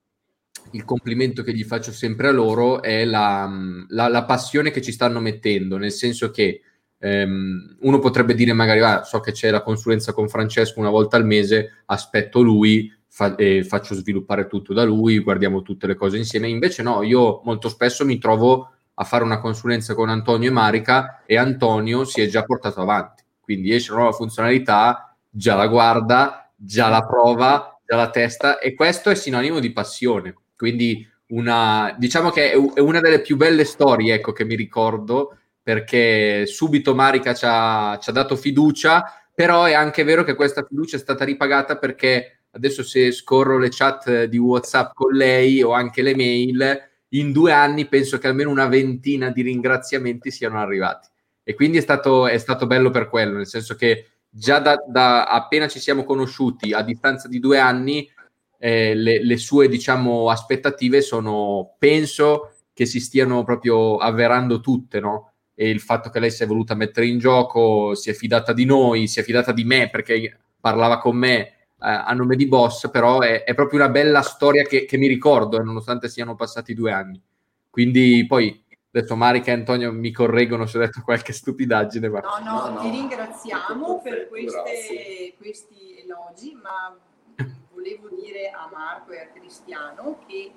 il complimento che gli faccio sempre a loro è la, la, la passione che ci stanno mettendo, nel senso che um, uno potrebbe dire magari ah, so che c'è la consulenza con Francesco una volta al mese, aspetto lui, fa, eh, faccio sviluppare tutto da lui, guardiamo tutte le cose insieme. Invece no, io molto spesso mi trovo a fare una consulenza con Antonio e Marica e Antonio si è già portato avanti. Quindi esce una nuova funzionalità, già la guarda, già la prova, già la testa e questo è sinonimo di passione. Quindi una, diciamo che è una delle più belle storie ecco, che mi ricordo perché subito Marica ci ha, ci ha dato fiducia, però è anche vero che questa fiducia è stata ripagata perché adesso se scorro le chat di WhatsApp con lei o anche le mail, in due anni penso che almeno una ventina di ringraziamenti siano arrivati. E quindi è stato, è stato bello per quello, nel senso che già da, da appena ci siamo conosciuti a distanza di due anni, eh, le, le, sue diciamo aspettative sono, penso che si stiano proprio avverando tutte, no? E il fatto che lei si è voluta mettere in gioco, si è fidata di noi, si è fidata di me perché parlava con me eh, a nome di Boss, però è, è proprio una bella storia che, che mi ricordo, eh, nonostante siano passati due anni. Quindi poi adesso Marica e Antonio mi correggono se ho detto qualche stupidaggine. Ma... No, no, no, ti ringraziamo per queste, questi elogi, ma volevo dire a Marco e a Cristiano che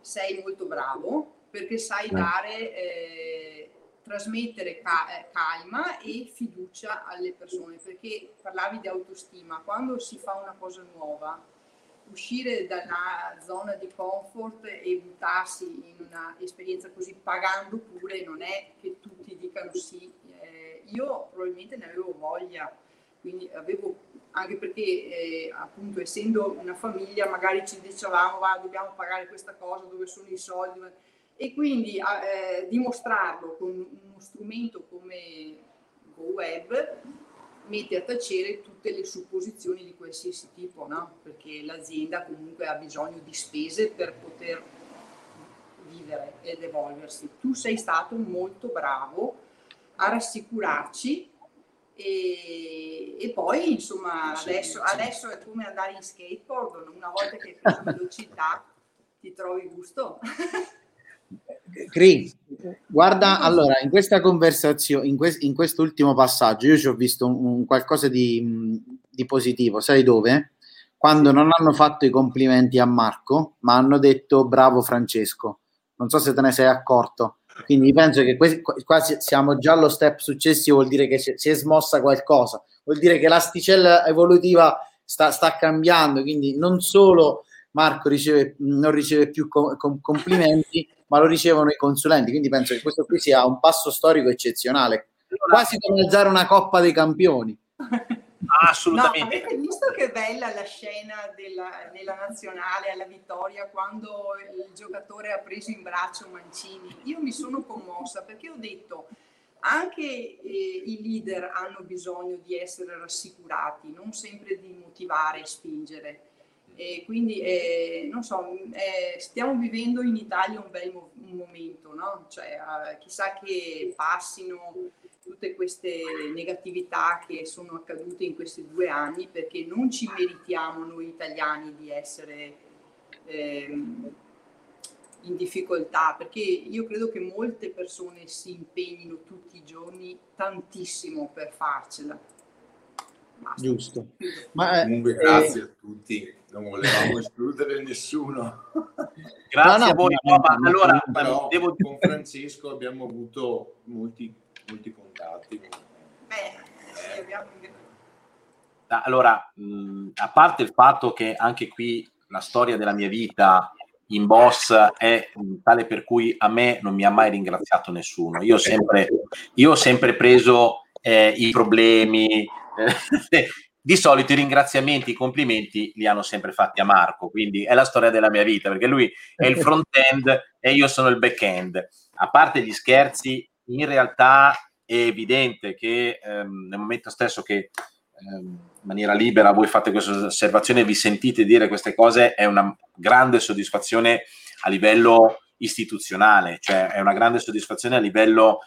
sei molto bravo perché sai dare, eh, trasmettere ca- eh, calma e fiducia alle persone, perché parlavi di autostima, quando si fa una cosa nuova uscire dalla zona di comfort e buttarsi in un'esperienza così pagando pure non è che tutti dicano sì. Eh, io probabilmente ne avevo voglia, quindi avevo anche perché eh, appunto essendo una famiglia magari ci dicevamo va dobbiamo pagare questa cosa, dove sono i soldi e quindi eh, dimostrarlo con uno strumento come GoWeb mette a tacere tutte le supposizioni di qualsiasi tipo, no? perché l'azienda comunque ha bisogno di spese per poter vivere ed evolversi. Tu sei stato molto bravo a rassicurarci e, e poi insomma adesso, adesso, è come andare in skateboard, una volta che hai preso velocità ti trovi gusto. Cri, guarda, allora, in questa conversazione, in, que- in quest'ultimo passaggio, io ci ho visto un, un qualcosa di, di, positivo, sai dove? Quando non hanno fatto i complimenti a Marco, ma hanno detto bravo Francesco. Non so se te ne sei accorto. Quindi penso che que- quasi siamo già allo step successivo, vuol dire che si è smossa qualcosa, vuol dire che l'asticella evolutiva sta, sta cambiando, quindi non solo Marco riceve, non riceve più com- complimenti, ma lo ricevono i consulenti. Quindi penso che questo qui sia un passo storico eccezionale, quasi come alzare una Coppa dei Campioni. Assolutamente. No, avete visto che bella la scena della, della, nazionale alla vittoria quando il giocatore ha preso in braccio Mancini? Io mi sono commossa perché ho detto anche eh, i leader hanno bisogno di essere rassicurati, non sempre di motivare e spingere. E quindi, eh, non so, eh, stiamo vivendo in Italia un bel mo- un momento, no? Cioè, eh, chissà che passino tutte queste negatività che sono accadute in questi due anni, perché non ci meritiamo noi italiani di essere ehm, in difficoltà, perché io credo che molte persone si impegnino tutti i giorni tantissimo per farcela. Giusto. Ma, Comunque, grazie eh, a tutti non volevamo escludere nessuno. Grazie no, no, a voi. No, ma allora, però, devo... con Francesco abbiamo avuto molti, molti contatti. Beh, eh. abbiamo... Allora, mh, a parte il fatto che anche qui la storia della mia vita in boss è tale per cui a me non mi ha mai ringraziato nessuno. Io ho sempre, io ho sempre preso eh, i problemi, eh, di solito i ringraziamenti, i complimenti li hanno sempre fatti a Marco, quindi è la storia della mia vita, perché lui è il front-end e io sono il back-end. A parte gli scherzi, in realtà è evidente che ehm, nel momento stesso che ehm, in maniera libera voi fate questa osservazione e vi sentite dire queste cose, è una grande soddisfazione a livello istituzionale, cioè è una grande soddisfazione a livello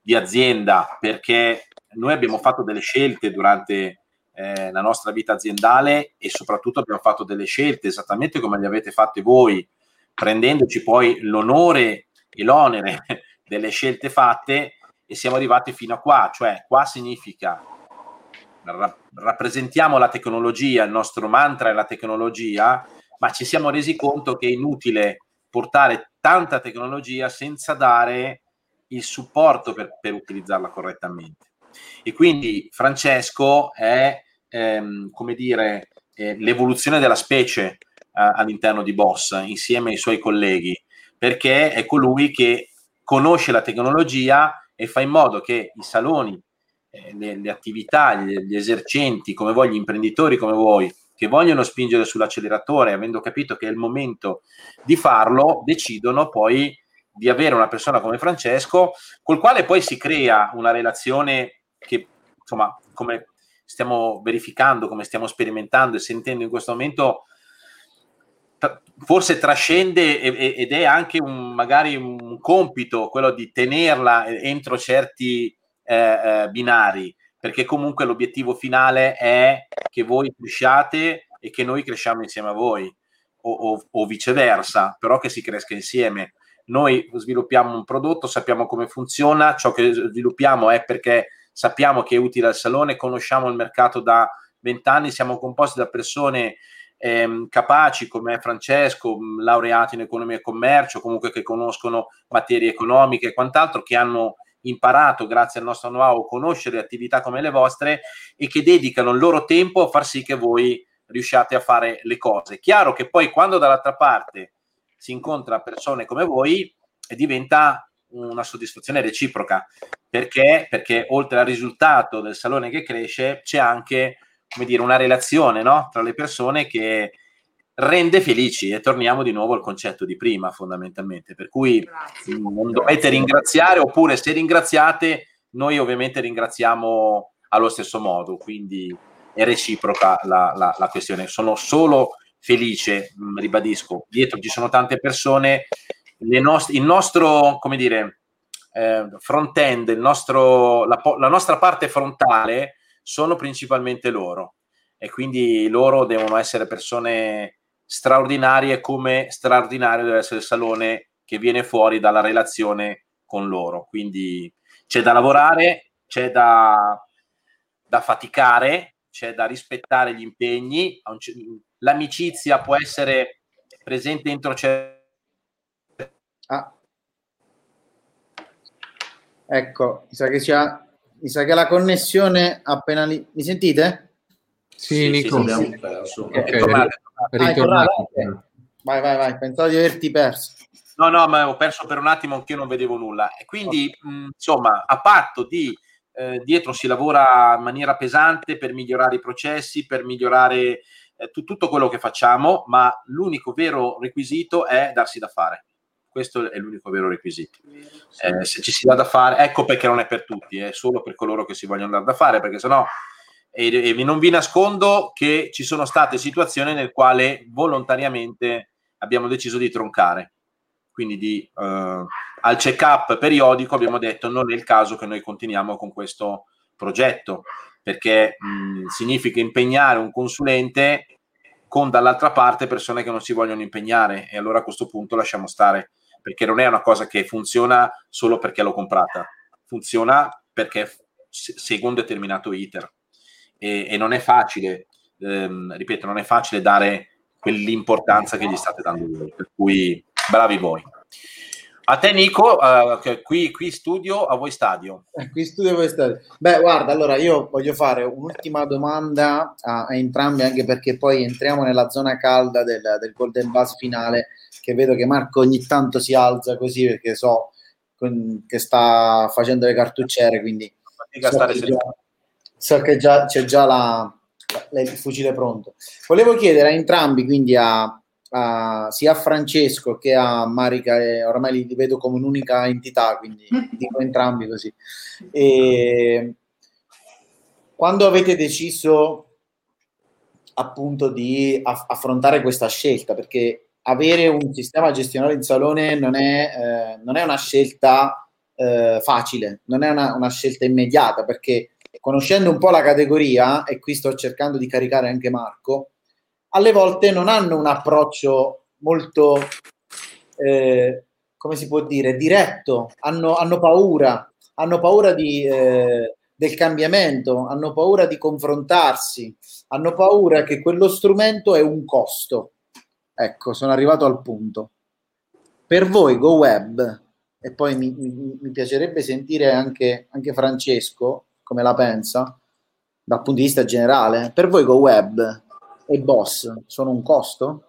di azienda, perché noi abbiamo fatto delle scelte durante eh, la nostra vita aziendale e soprattutto abbiamo fatto delle scelte esattamente come le avete fatte voi, prendendoci poi l'onore e l'onere delle scelte fatte e siamo arrivati fino a qua, cioè qua significa ra- rappresentiamo la tecnologia, il nostro mantra è la tecnologia, ma ci siamo resi conto che è inutile portare tanta tecnologia senza dare il supporto per, per utilizzarla correttamente. E quindi Francesco è ehm, come dire, eh, l'evoluzione della specie eh, all'interno di Boss insieme ai suoi colleghi, perché è colui che conosce la tecnologia e fa in modo che i saloni eh, le, le, attività, gli, gli esercenti come voi, gli imprenditori come voi, che vogliono spingere sull'acceleratore, avendo capito che è il momento di farlo, decidono poi di avere una persona come Francesco, col quale poi si crea una relazione che, insomma, come stiamo verificando, come stiamo sperimentando e sentendo in questo momento, forse trascende ed è anche un, magari un compito quello di tenerla entro certi eh, eh, binari, perché comunque l'obiettivo finale è che voi cresciate e che noi cresciamo insieme a voi, o, o, o viceversa, però che si cresca insieme. Noi sviluppiamo un prodotto, sappiamo come funziona, ciò che sviluppiamo è perché sappiamo che è utile al salone, conosciamo il mercato da vent'anni, siamo composti da persone ehm, capaci come Francesco, laureati in economia e commercio, comunque che conoscono materie economiche e quant'altro, che hanno imparato grazie al nostro know-how conoscere attività come le vostre e che dedicano il loro tempo a far sì che voi riusciate a fare le cose. Chiaro che poi quando dall'altra parte si incontra persone come voi diventa una soddisfazione reciproca perché, perché oltre al risultato del salone che cresce c'è anche come dire, una relazione no? tra le persone che rende felici e torniamo di nuovo al concetto di prima fondamentalmente per cui Grazie. non dovete ringraziare oppure se ringraziate noi ovviamente ringraziamo allo stesso modo quindi è reciproca la, la, la questione sono solo felice ribadisco dietro ci sono tante persone nost- il nostro come dire eh, front-end nostro, la, la nostra parte frontale sono principalmente loro e quindi loro devono essere persone straordinarie come straordinario deve essere il salone che viene fuori dalla relazione con loro. Quindi c'è da lavorare, c'è da, da faticare, c'è da rispettare gli impegni. L'amicizia può essere presente entro certi... Ah. Ecco, mi sa che c'è mi sa che la connessione appena lì. Mi sentite? Sì, sì Nico. Sì, sì, perso. Okay. Ah, vai, vai, vai. Pensavo di averti perso. No, no, ma ho perso per un attimo anche io non vedevo nulla. E quindi, okay. mh, insomma, a patto di eh, dietro si lavora in maniera pesante per migliorare i processi, per migliorare eh, t- tutto quello che facciamo, ma l'unico vero requisito è darsi da fare. Questo è l'unico vero requisito. Eh, se ci si dà da fare, ecco perché non è per tutti, è solo per coloro che si vogliono dare da fare, perché sennò e, e non vi nascondo che ci sono state situazioni nel quale volontariamente abbiamo deciso di troncare. Quindi di, uh, al check-up periodico abbiamo detto non è il caso che noi continuiamo con questo progetto, perché mh, significa impegnare un consulente con dall'altra parte persone che non si vogliono impegnare e allora a questo punto lasciamo stare perché non è una cosa che funziona solo perché l'ho comprata, funziona perché segue un determinato iter e, e non è facile, ehm, ripeto, non è facile dare quell'importanza che gli state dando voi, per cui bravi voi. A te Nico, uh, qui, qui, studio, a voi stadio. Eh, qui studio, a voi stadio. Beh, guarda, allora io voglio fare un'ultima domanda a, a entrambi, anche perché poi entriamo nella zona calda del, del Golden Buzz finale che vedo che Marco ogni tanto si alza così perché so che sta facendo le cartucciere, quindi so che, già, so che già, c'è già la, la, il fucile pronto. Volevo chiedere a entrambi, quindi a, a, sia a Francesco che a Marica, e ormai li, li vedo come un'unica entità, quindi dico entrambi così. E, quando avete deciso appunto di affrontare questa scelta, perché avere un sistema gestionale in salone non è, eh, non è una scelta eh, facile, non è una, una, scelta immediata, perché conoscendo un po' la categoria, e qui sto cercando di caricare anche Marco, alle volte non hanno un approccio molto, eh, come si può dire, diretto, hanno, hanno paura, hanno paura di, eh, del cambiamento, hanno paura di confrontarsi, hanno paura che quello strumento è un costo Ecco, sono arrivato al punto. Per voi GoWeb, e poi mi, mi, mi piacerebbe sentire anche, anche, Francesco come la pensa, dal punto di vista generale, per voi GoWeb e Boss sono un costo?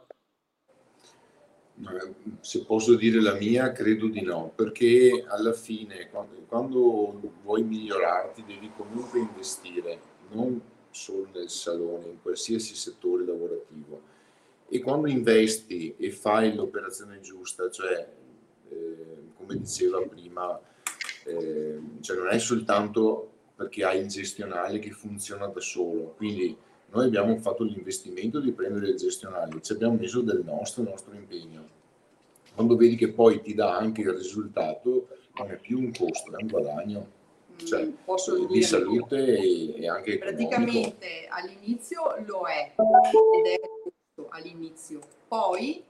Se posso dire la mia, credo di no, perché alla fine quando, quando vuoi migliorarti devi comunque investire, non solo nel salone, in qualsiasi settore lavorativo. E quando investi e fai l'operazione giusta, cioè eh, come diceva prima, eh, cioè non è soltanto perché hai il gestionale che funziona da solo, quindi noi abbiamo fatto l'investimento di prendere il gestionale, ci abbiamo messo del nostro, nostro impegno. Quando vedi che poi ti dà anche il risultato, non è più un costo, è un guadagno cioè, mm, Posso di salute e, e, anche praticamente economico. all'inizio lo è ed è all'inizio. Poi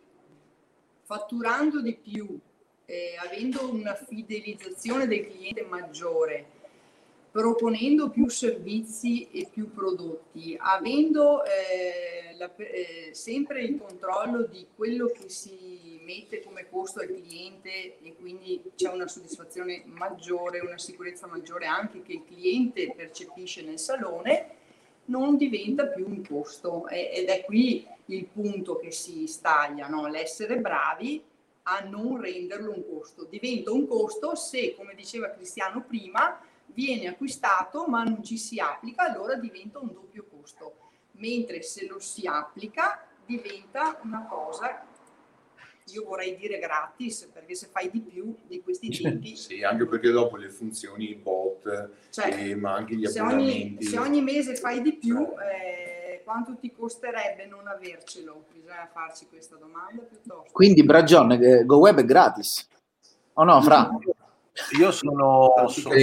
fatturando di più eh, avendo una fidelizzazione del cliente maggiore proponendo più servizi e più prodotti, avendo eh, la, eh, sempre il controllo di quello che si mette come costo al cliente e quindi c'è una soddisfazione maggiore, una sicurezza maggiore anche che il cliente percepisce nel salone, non diventa più un costo ed è qui il punto che si staglia, no? l'essere bravi a non renderlo un costo. Diventa un costo se, come diceva Cristiano prima, viene acquistato ma non ci si applica, allora diventa un doppio costo, mentre se lo si applica diventa una cosa io vorrei dire gratis perché se fai di più di questi tipi sì anche perché dopo le funzioni bot cioè, eh, ma anche gli se ogni, se ogni mese fai di più eh, quanto ti costerebbe non avercelo? Bisogna farci questa domanda piuttosto. Quindi Bragion eh, GoWeb è gratis? O no Fra? io sono, sono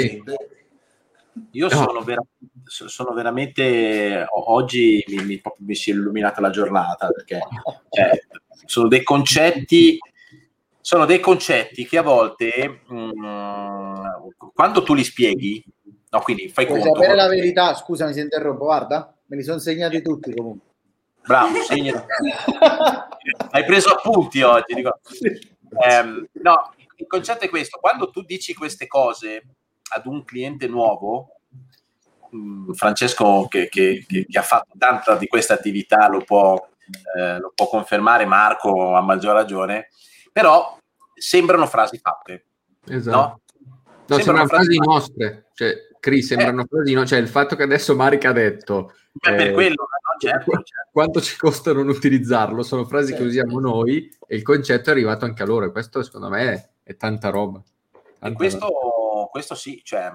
io sono, vera- sono, veramente oggi mi, mi, mi, si è illuminata la giornata perché cioè, sono dei concetti sono dei concetti che a volte mh, mm, quando tu li spieghi no quindi fai Puoi conto sapere la verità? Scusami se interrompo guarda me li sono segnati tutti comunque. Bravo segna. Hai preso appunti oggi. Eh, no il concetto è questo quando tu dici queste cose ad un cliente nuovo, mm, Francesco che, che, che, ha fatto tanta di questa attività lo può, eh, lo può confermare, Marco a maggior ragione, però sembrano frasi fatte. Esatto. No? No, sembrano, sembrano frasi, frasi nostre, cioè, Cris, sembrano eh. frasi no, cioè il fatto che adesso Marica ha detto Beh, per eh, quello, no? certo, certo. quanto ci costa non utilizzarlo, sono frasi certo. che usiamo noi e il concetto è arrivato anche a loro e questo secondo me è, è tanta roba. Tanta questo roba questo sì, cioè, è,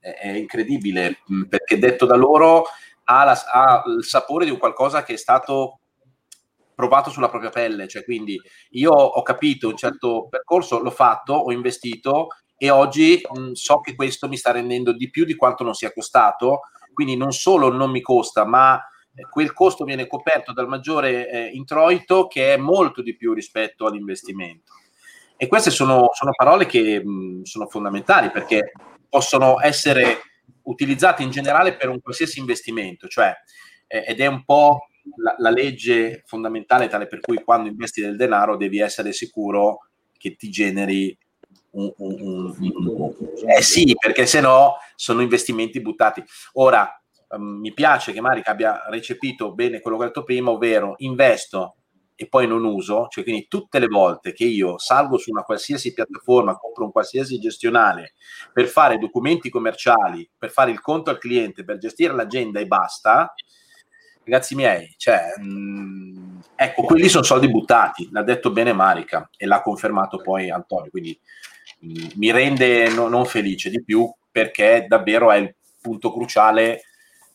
è, incredibile perché detto da loro ha, la, ha, il sapore di un qualcosa che è stato provato sulla propria pelle, cioè quindi io ho capito un certo percorso, l'ho fatto, ho investito e oggi mh, so che questo mi sta rendendo di più di quanto non sia costato, quindi non solo non mi costa, ma quel costo viene coperto dal maggiore eh, introito che è molto di più rispetto all'investimento. E queste sono, sono parole che mh, sono fondamentali perché possono essere utilizzate in generale per un qualsiasi investimento, cioè, eh, ed è un po' la, la, legge fondamentale tale per cui quando investi del denaro devi essere sicuro che ti generi un, un, un, un eh sì, perché se no sono investimenti buttati. Ora, um, mi piace che Marica abbia recepito bene quello che ho detto prima, ovvero investo e poi non uso, cioè quindi tutte le volte che io salgo su una qualsiasi piattaforma, compro un qualsiasi gestionale per fare documenti commerciali, per fare il conto al cliente, per gestire l'agenda e basta, ragazzi miei, cioè, mh, mm, ecco, quelli sono soldi buttati, l'ha detto bene Marica e l'ha confermato poi Antonio, quindi mh, mm, mi rende no, non felice di più perché davvero è il punto cruciale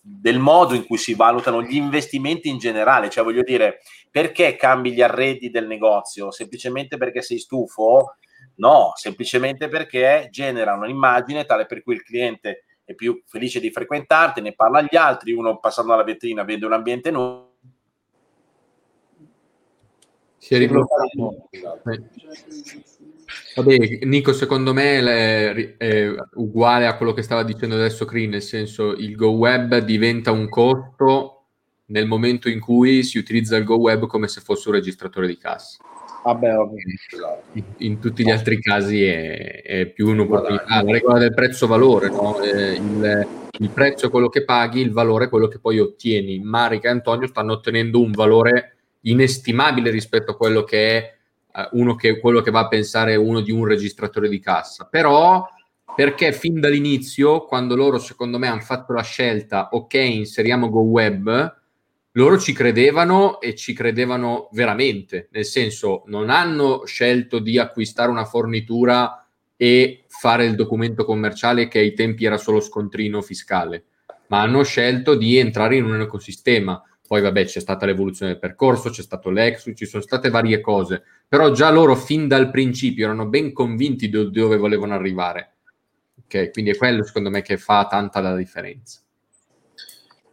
del modo in cui si valutano gli investimenti in generale, cioè voglio dire, perché cambi gli arredi del negozio? Semplicemente perché sei stufo? No, semplicemente perché genera un'immagine tale per cui il cliente è più felice di frequentarti, ne parla agli altri, uno passando alla vetrina vede un ambiente nuovo. Si è ribloccato. Vabbè, Nico, secondo me è, uguale a quello che stava dicendo adesso Cri, nel senso il Go Web diventa un costo nel momento in cui si utilizza il Go Web come se fosse un registratore di cassa. Vabbè, in, in tutti gli altri casi è, è più un'opportunità. La regola del prezzo-valore, no? eh, il, il, prezzo è quello che paghi, il valore è quello che poi ottieni. Marica e Antonio stanno ottenendo un valore inestimabile rispetto a quello che è uno che, quello che va a pensare uno di un registratore di cassa, però perché fin dall'inizio, quando loro secondo me hanno fatto la scelta, ok, inseriamo Go Web, loro ci credevano e ci credevano veramente, nel senso non hanno scelto di acquistare una fornitura e fare il documento commerciale che ai tempi era solo scontrino fiscale, ma hanno scelto di entrare in un ecosistema. Poi vabbè c'è stata l'evoluzione del percorso, c'è stato l'ex, ci sono state varie cose, però già loro fin dal principio erano ben convinti di dove volevano arrivare Okay? Quindi è quello secondo me che fa tanta la differenza.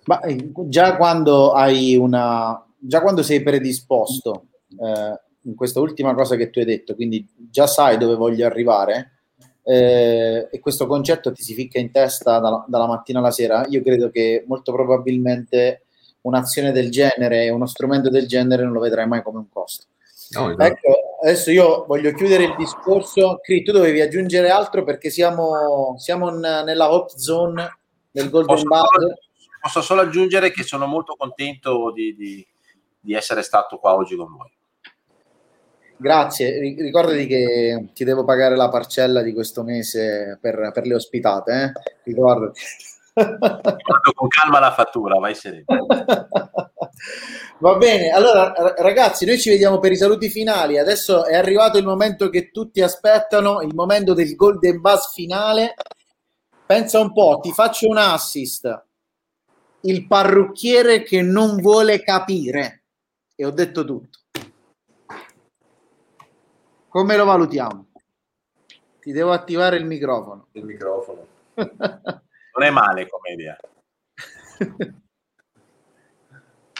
Ma eh, già quando hai una già quando sei predisposto eh, in questa ultima cosa che tu hai detto, quindi già sai dove voglio arrivare eh, e questo concetto ti si ficca in testa dalla, dalla, mattina alla sera, io credo che molto probabilmente un'azione del genere, uno strumento del genere non lo vedrai mai come un costo. No, ecco, adesso io voglio chiudere il discorso. Cri, tu dovevi aggiungere altro perché siamo, siamo in, nella hot zone del Golden posso Bar. posso solo aggiungere che sono molto contento di, di, di essere stato qua oggi con voi. Grazie, ricordati che ti devo pagare la parcella di questo mese per, per le ospitate, eh? ricordati. Guardo con calma la fattura, vai sereno. Va bene, allora ragazzi, noi ci vediamo per i saluti finali. Adesso è arrivato il momento che tutti aspettano, il momento del golden buzz finale. Pensa un po', ti faccio un assist. Il parrucchiere che non vuole capire. E ho detto tutto. Come lo valutiamo? Ti devo attivare il microfono. Il microfono. non è male come idea.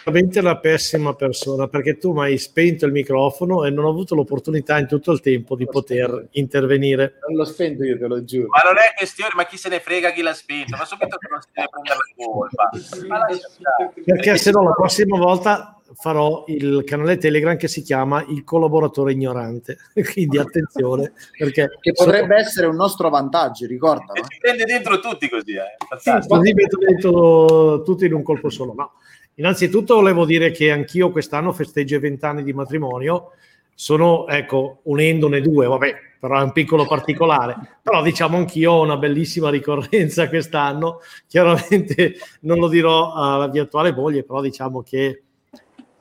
Veramente la pessima persona perché tu mi hai spento il microfono e non ho avuto l'opportunità in tutto il tempo di poter spento. intervenire. Non l'ho spento io, te lo giuro. Ma non è questione, ma chi se ne frega chi l'ha spento? Ma subito che non si deve prendere la colpa. Perché se no la prossima volta farò il canale Telegram che si chiama Il collaboratore ignorante. Quindi attenzione, perché che potrebbe so... essere un nostro vantaggio, ricorda. Si prende dentro tutti così, eh. Sì, così metto dentro tutti in un colpo solo. No. Innanzitutto volevo dire che anch'io quest'anno festeggio i vent'anni di matrimonio. Sono, ecco, unendone due, vabbè, però è un piccolo particolare. Però diciamo anch'io ho una bellissima ricorrenza quest'anno. Chiaramente non lo dirò alla mia attuale moglie, però diciamo che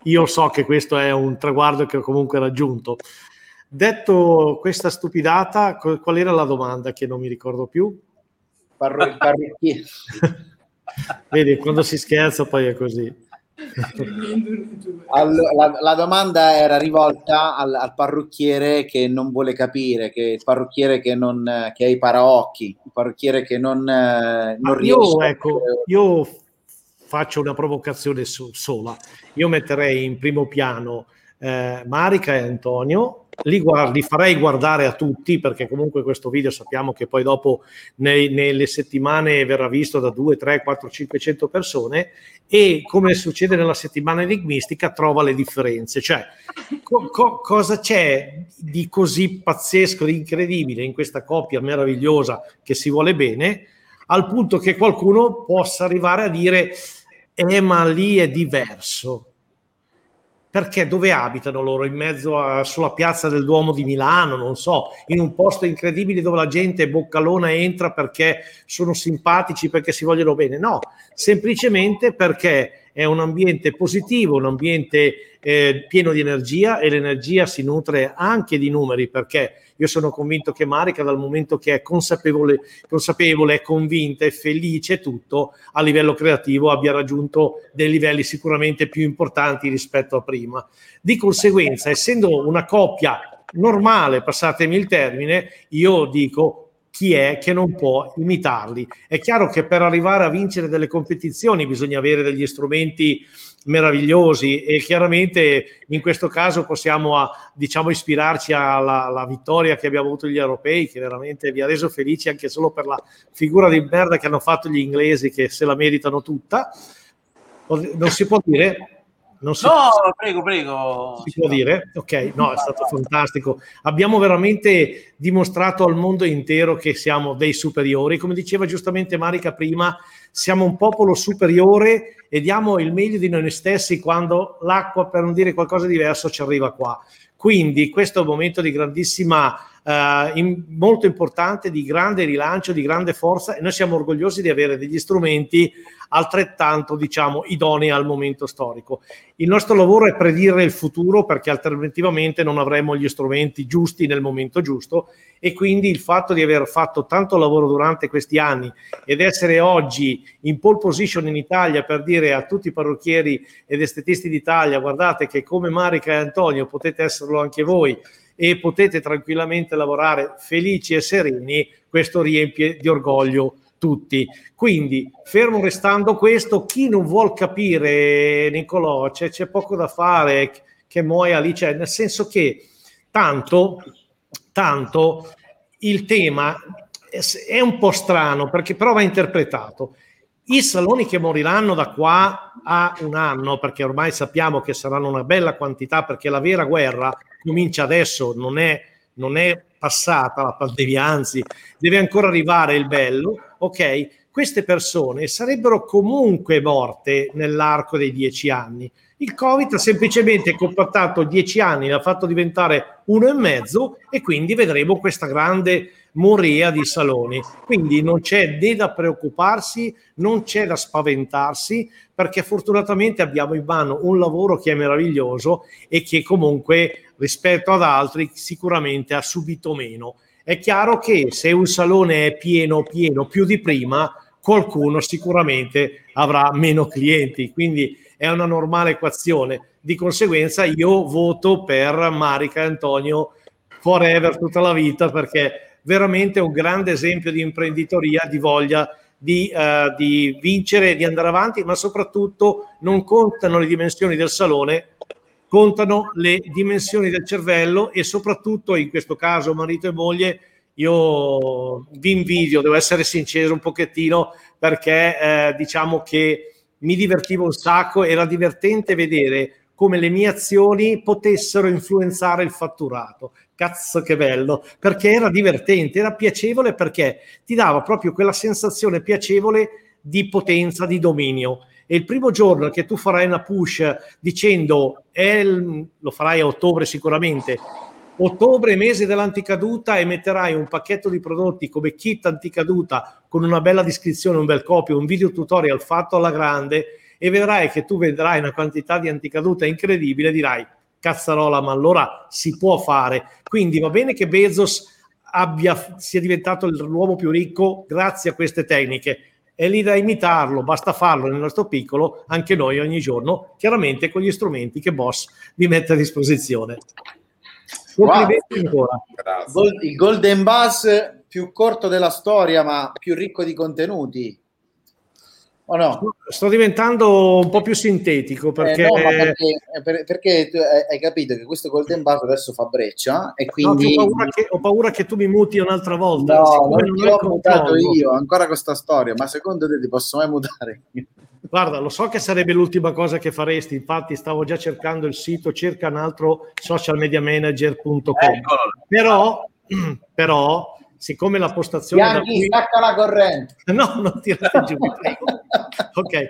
io so che questo è un traguardo che ho comunque raggiunto. Detto questa stupidata, qual era la domanda che non mi ricordo più? Parro il parrucchiere. Vedi, quando si scherza poi è così. Allora, la, la, domanda era rivolta al, al, parrucchiere che non vuole capire, che il parrucchiere che, non, che ha i paraocchi, il parrucchiere che non, non riesce. Io, ecco, io faccio una provocazione so- sola. Io metterei in primo piano eh, Marica e Antonio, li, guard- li, farei guardare a tutti perché comunque questo video sappiamo che poi dopo nei, nelle settimane verrà visto da 2, 3, 4, 500 persone e come succede nella settimana enigmistica trova le differenze, cioè co- co- cosa c'è di così pazzesco, di incredibile in questa coppia meravigliosa che si vuole bene al punto che qualcuno possa arrivare a dire eh ma lì è diverso. Perché dove abitano loro? In mezzo a, sulla piazza del Duomo di Milano, non so, in un posto incredibile dove la gente boccalona entra perché sono simpatici, perché si vogliono bene. No, semplicemente perché è un ambiente positivo, un ambiente eh, pieno di energia e l'energia si nutre anche di numeri perché io sono convinto che Marica dal momento che è consapevole, consapevole è convinta, è felice tutto a livello creativo abbia raggiunto dei livelli sicuramente più importanti rispetto a prima. Di conseguenza, essendo una coppia normale, passatemi il termine, io dico chi è che non può imitarli. È chiaro che per arrivare a vincere delle competizioni bisogna avere degli strumenti meravigliosi e chiaramente in questo caso possiamo a, diciamo ispirarci alla, alla, vittoria che abbiamo avuto gli europei che veramente vi ha reso felici anche solo per la figura di merda che hanno fatto gli inglesi che se la meritano tutta. Non si può dire non si no, prego, prego. Si può dire? Ok, no, è stato fantastico. Abbiamo veramente dimostrato al mondo intero che siamo dei superiori. Come diceva giustamente Marica prima, siamo un popolo superiore e diamo il meglio di noi stessi quando l'acqua, per non dire qualcosa di diverso, ci arriva qua. Quindi questo è un momento di grandissima Uh, in, molto importante di grande rilancio, di grande forza e noi siamo orgogliosi di avere degli strumenti altrettanto diciamo idonei al momento storico. Il nostro lavoro è predire il futuro perché alternativamente non avremo gli strumenti giusti nel momento giusto e quindi il fatto di aver fatto tanto lavoro durante questi anni ed essere oggi in pole position in Italia per dire a tutti i parrucchieri ed estetisti d'Italia guardate che come Marica e Antonio potete esserlo anche voi e potete tranquillamente lavorare felici e sereni, questo riempie di orgoglio tutti. Quindi, fermo restando questo, chi non vuol capire, Nicolò, c'è, c'è poco da fare che muoia lì, cioè, nel senso che tanto, tanto il tema è un po' strano perché però va interpretato. I saloni che moriranno da qua a un anno, perché ormai sappiamo che saranno una bella quantità, perché la vera guerra comincia adesso, non è, non è passata la pandemia, anzi deve ancora arrivare il bello, ok? Queste persone sarebbero comunque morte nell'arco dei dieci anni. Il Covid ha semplicemente compattato dieci anni, l'ha fatto diventare uno e mezzo e quindi vedremo questa grande morea di saloni. Quindi non c'è né da preoccuparsi, non c'è da spaventarsi, perché fortunatamente abbiamo in mano un lavoro che è meraviglioso e che comunque rispetto ad altri sicuramente ha subito meno. È chiaro che se un salone è pieno, pieno più di prima, qualcuno sicuramente avrà meno clienti, quindi è una normale equazione. Di conseguenza io voto per Marica Antonio forever tutta la vita perché veramente un grande esempio di imprenditoria, di voglia di, uh, di vincere, di andare avanti, ma soprattutto non contano le dimensioni del salone, contano le dimensioni del cervello e soprattutto in questo caso marito e moglie io vi invidio, devo essere sincero un pochettino perché eh, diciamo che mi divertivo un sacco, era divertente vedere come le mie azioni potessero influenzare il fatturato. Cazzo che bello, perché era divertente, era piacevole perché ti dava proprio quella sensazione piacevole di potenza, di dominio. E il primo giorno che tu farai una push dicendo il, lo farai a ottobre sicuramente ottobre mese dell'anticaduta e metterai un pacchetto di prodotti come kit anticaduta con una bella descrizione, un bel copio, un video tutorial fatto alla grande e vedrai che tu vedrai una quantità di anticaduta incredibile dirai cazzarola ma allora si può fare quindi va bene che Bezos abbia, sia diventato l'uomo più ricco grazie a queste tecniche è lì da imitarlo, basta farlo nel nostro piccolo, anche noi ogni giorno, chiaramente con gli strumenti che Boss vi mette a disposizione. Wow. Il Golden Buzz più corto della storia, ma più ricco di contenuti. O no? Sto diventando un po' più sintetico perché... Eh no, perché, perché, tu hai capito che questo Golden Buzz adesso fa breccia e quindi... No, ho, paura che, ho, paura che, tu mi muti un'altra volta. No, non, non ti ho mutato io, ancora questa storia, ma secondo te ti posso mai mutare? Guarda, lo so che sarebbe l'ultima cosa che faresti, infatti stavo già cercando il sito cerca un altro socialmediamanager.com. Però, però siccome la postazione... Bianchi, cui... stacca la corrente. No, non tirate giù, ok.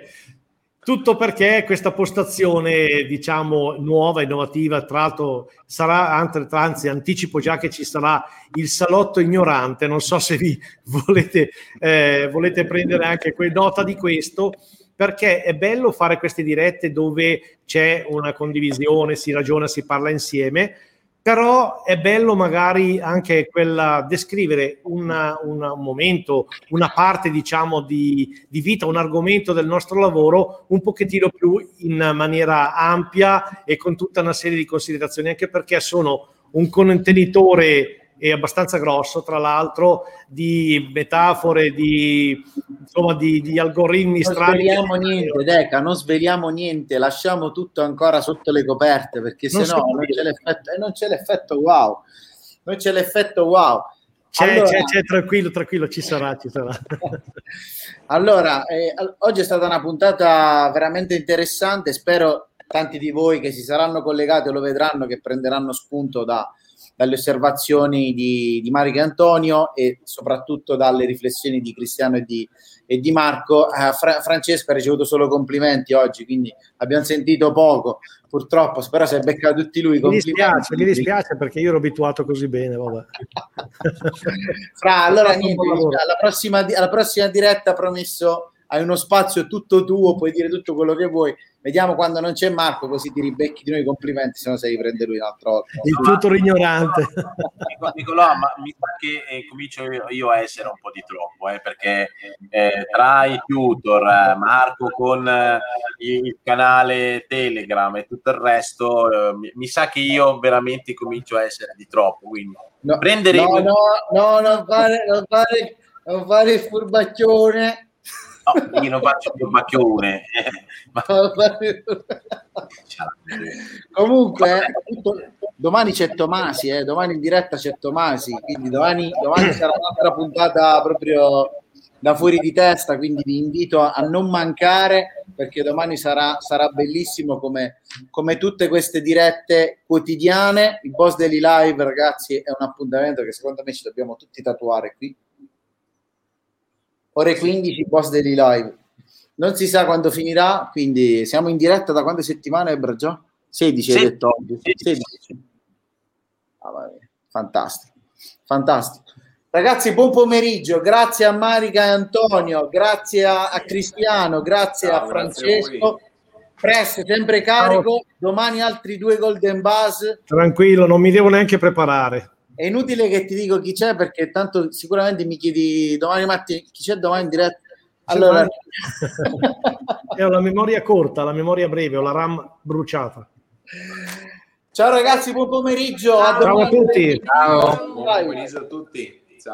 Tutto perché questa postazione, diciamo, nuova, innovativa, tra l'altro sarà, anzi, anticipo già che ci sarà il salotto ignorante, non so se vi volete, eh, volete prendere anche nota di questo, perché è bello fare queste dirette dove c'è una condivisione, si ragiona, si parla insieme, però è bello magari anche quella descrivere una, una, un momento, una parte diciamo di, di, vita, un argomento del nostro lavoro un pochettino più in maniera ampia e con tutta una serie di considerazioni, anche perché sono un contenitore è abbastanza grosso, tra l'altro, di metafore, di, insomma, di, di algoritmi non strani. Non sveliamo niente, Deca, non sveliamo niente, lasciamo tutto ancora sotto le coperte, perché se no non c'è, l'effetto, non c'è l'effetto wow. Non c'è l'effetto wow. C'è, allora, c'è, c'è, tranquillo, tranquillo, ci sarà, ci sarà. allora, eh, oggi è stata una puntata veramente interessante, spero tanti di voi che si saranno collegati lo vedranno che prenderanno spunto da, dalle osservazioni di, di Marica Antonio e soprattutto dalle riflessioni di Cristiano e di, e di Marco. Uh, Fra- Francesco ha ricevuto solo complimenti oggi, quindi abbiamo sentito poco. Purtroppo, spero si è beccato tutti lui. Mi dispiace, mi dispiace perché io ero abituato così bene. Vabbè. Fra, allora niente, alla prossima, alla prossima diretta promesso hai uno spazio tutto tuo, puoi dire tutto quello che vuoi. Vediamo quando non c'è Marco, così ti ribecchi di noi i complimenti, se no sei riprende lui un'altra volta. Il tutor ignorante. Nicolò, ma mi sa che eh, comincio io, a essere un po' di troppo, eh, perché eh, tra i tutor, eh, Marco con eh, il canale Telegram e tutto il resto, eh, mi, mi, sa che io veramente comincio a essere di troppo. Quindi no, prendere no, no, no, non fare, non fare, non fare il furbacchione No, io non faccio più macchione. Comunque, domani c'è Tomasi, eh, domani in diretta c'è Tomasi, quindi domani, domani sarà un'altra puntata proprio da fuori di testa, quindi vi invito a, non mancare perché domani sarà, sarà bellissimo come, come, tutte queste dirette quotidiane. Il boss degli live, ragazzi, è un appuntamento che secondo me ci dobbiamo tutti tatuare qui ore 15 post daily live. Non si sa quando finirà, quindi siamo in diretta da quante settimane, Bragio? 16 hai detto oggi. 16. Ah, fantastico, fantastico. Ragazzi, buon pomeriggio, grazie a Marica e Antonio, grazie a, a Cristiano, grazie Ciao, a Francesco. Grazie Presto, sempre carico, domani altri due golden buzz. Tranquillo, non mi devo neanche preparare è inutile che ti dico chi c'è perché tanto sicuramente mi chiedi domani mattina chi c'è domani in diretta. Allora, ho la memoria corta, la memoria breve, ho la RAM bruciata. Ciao ragazzi, buon pomeriggio. Ciao a, a tutti. Ciao. Buon pomeriggio a tutti.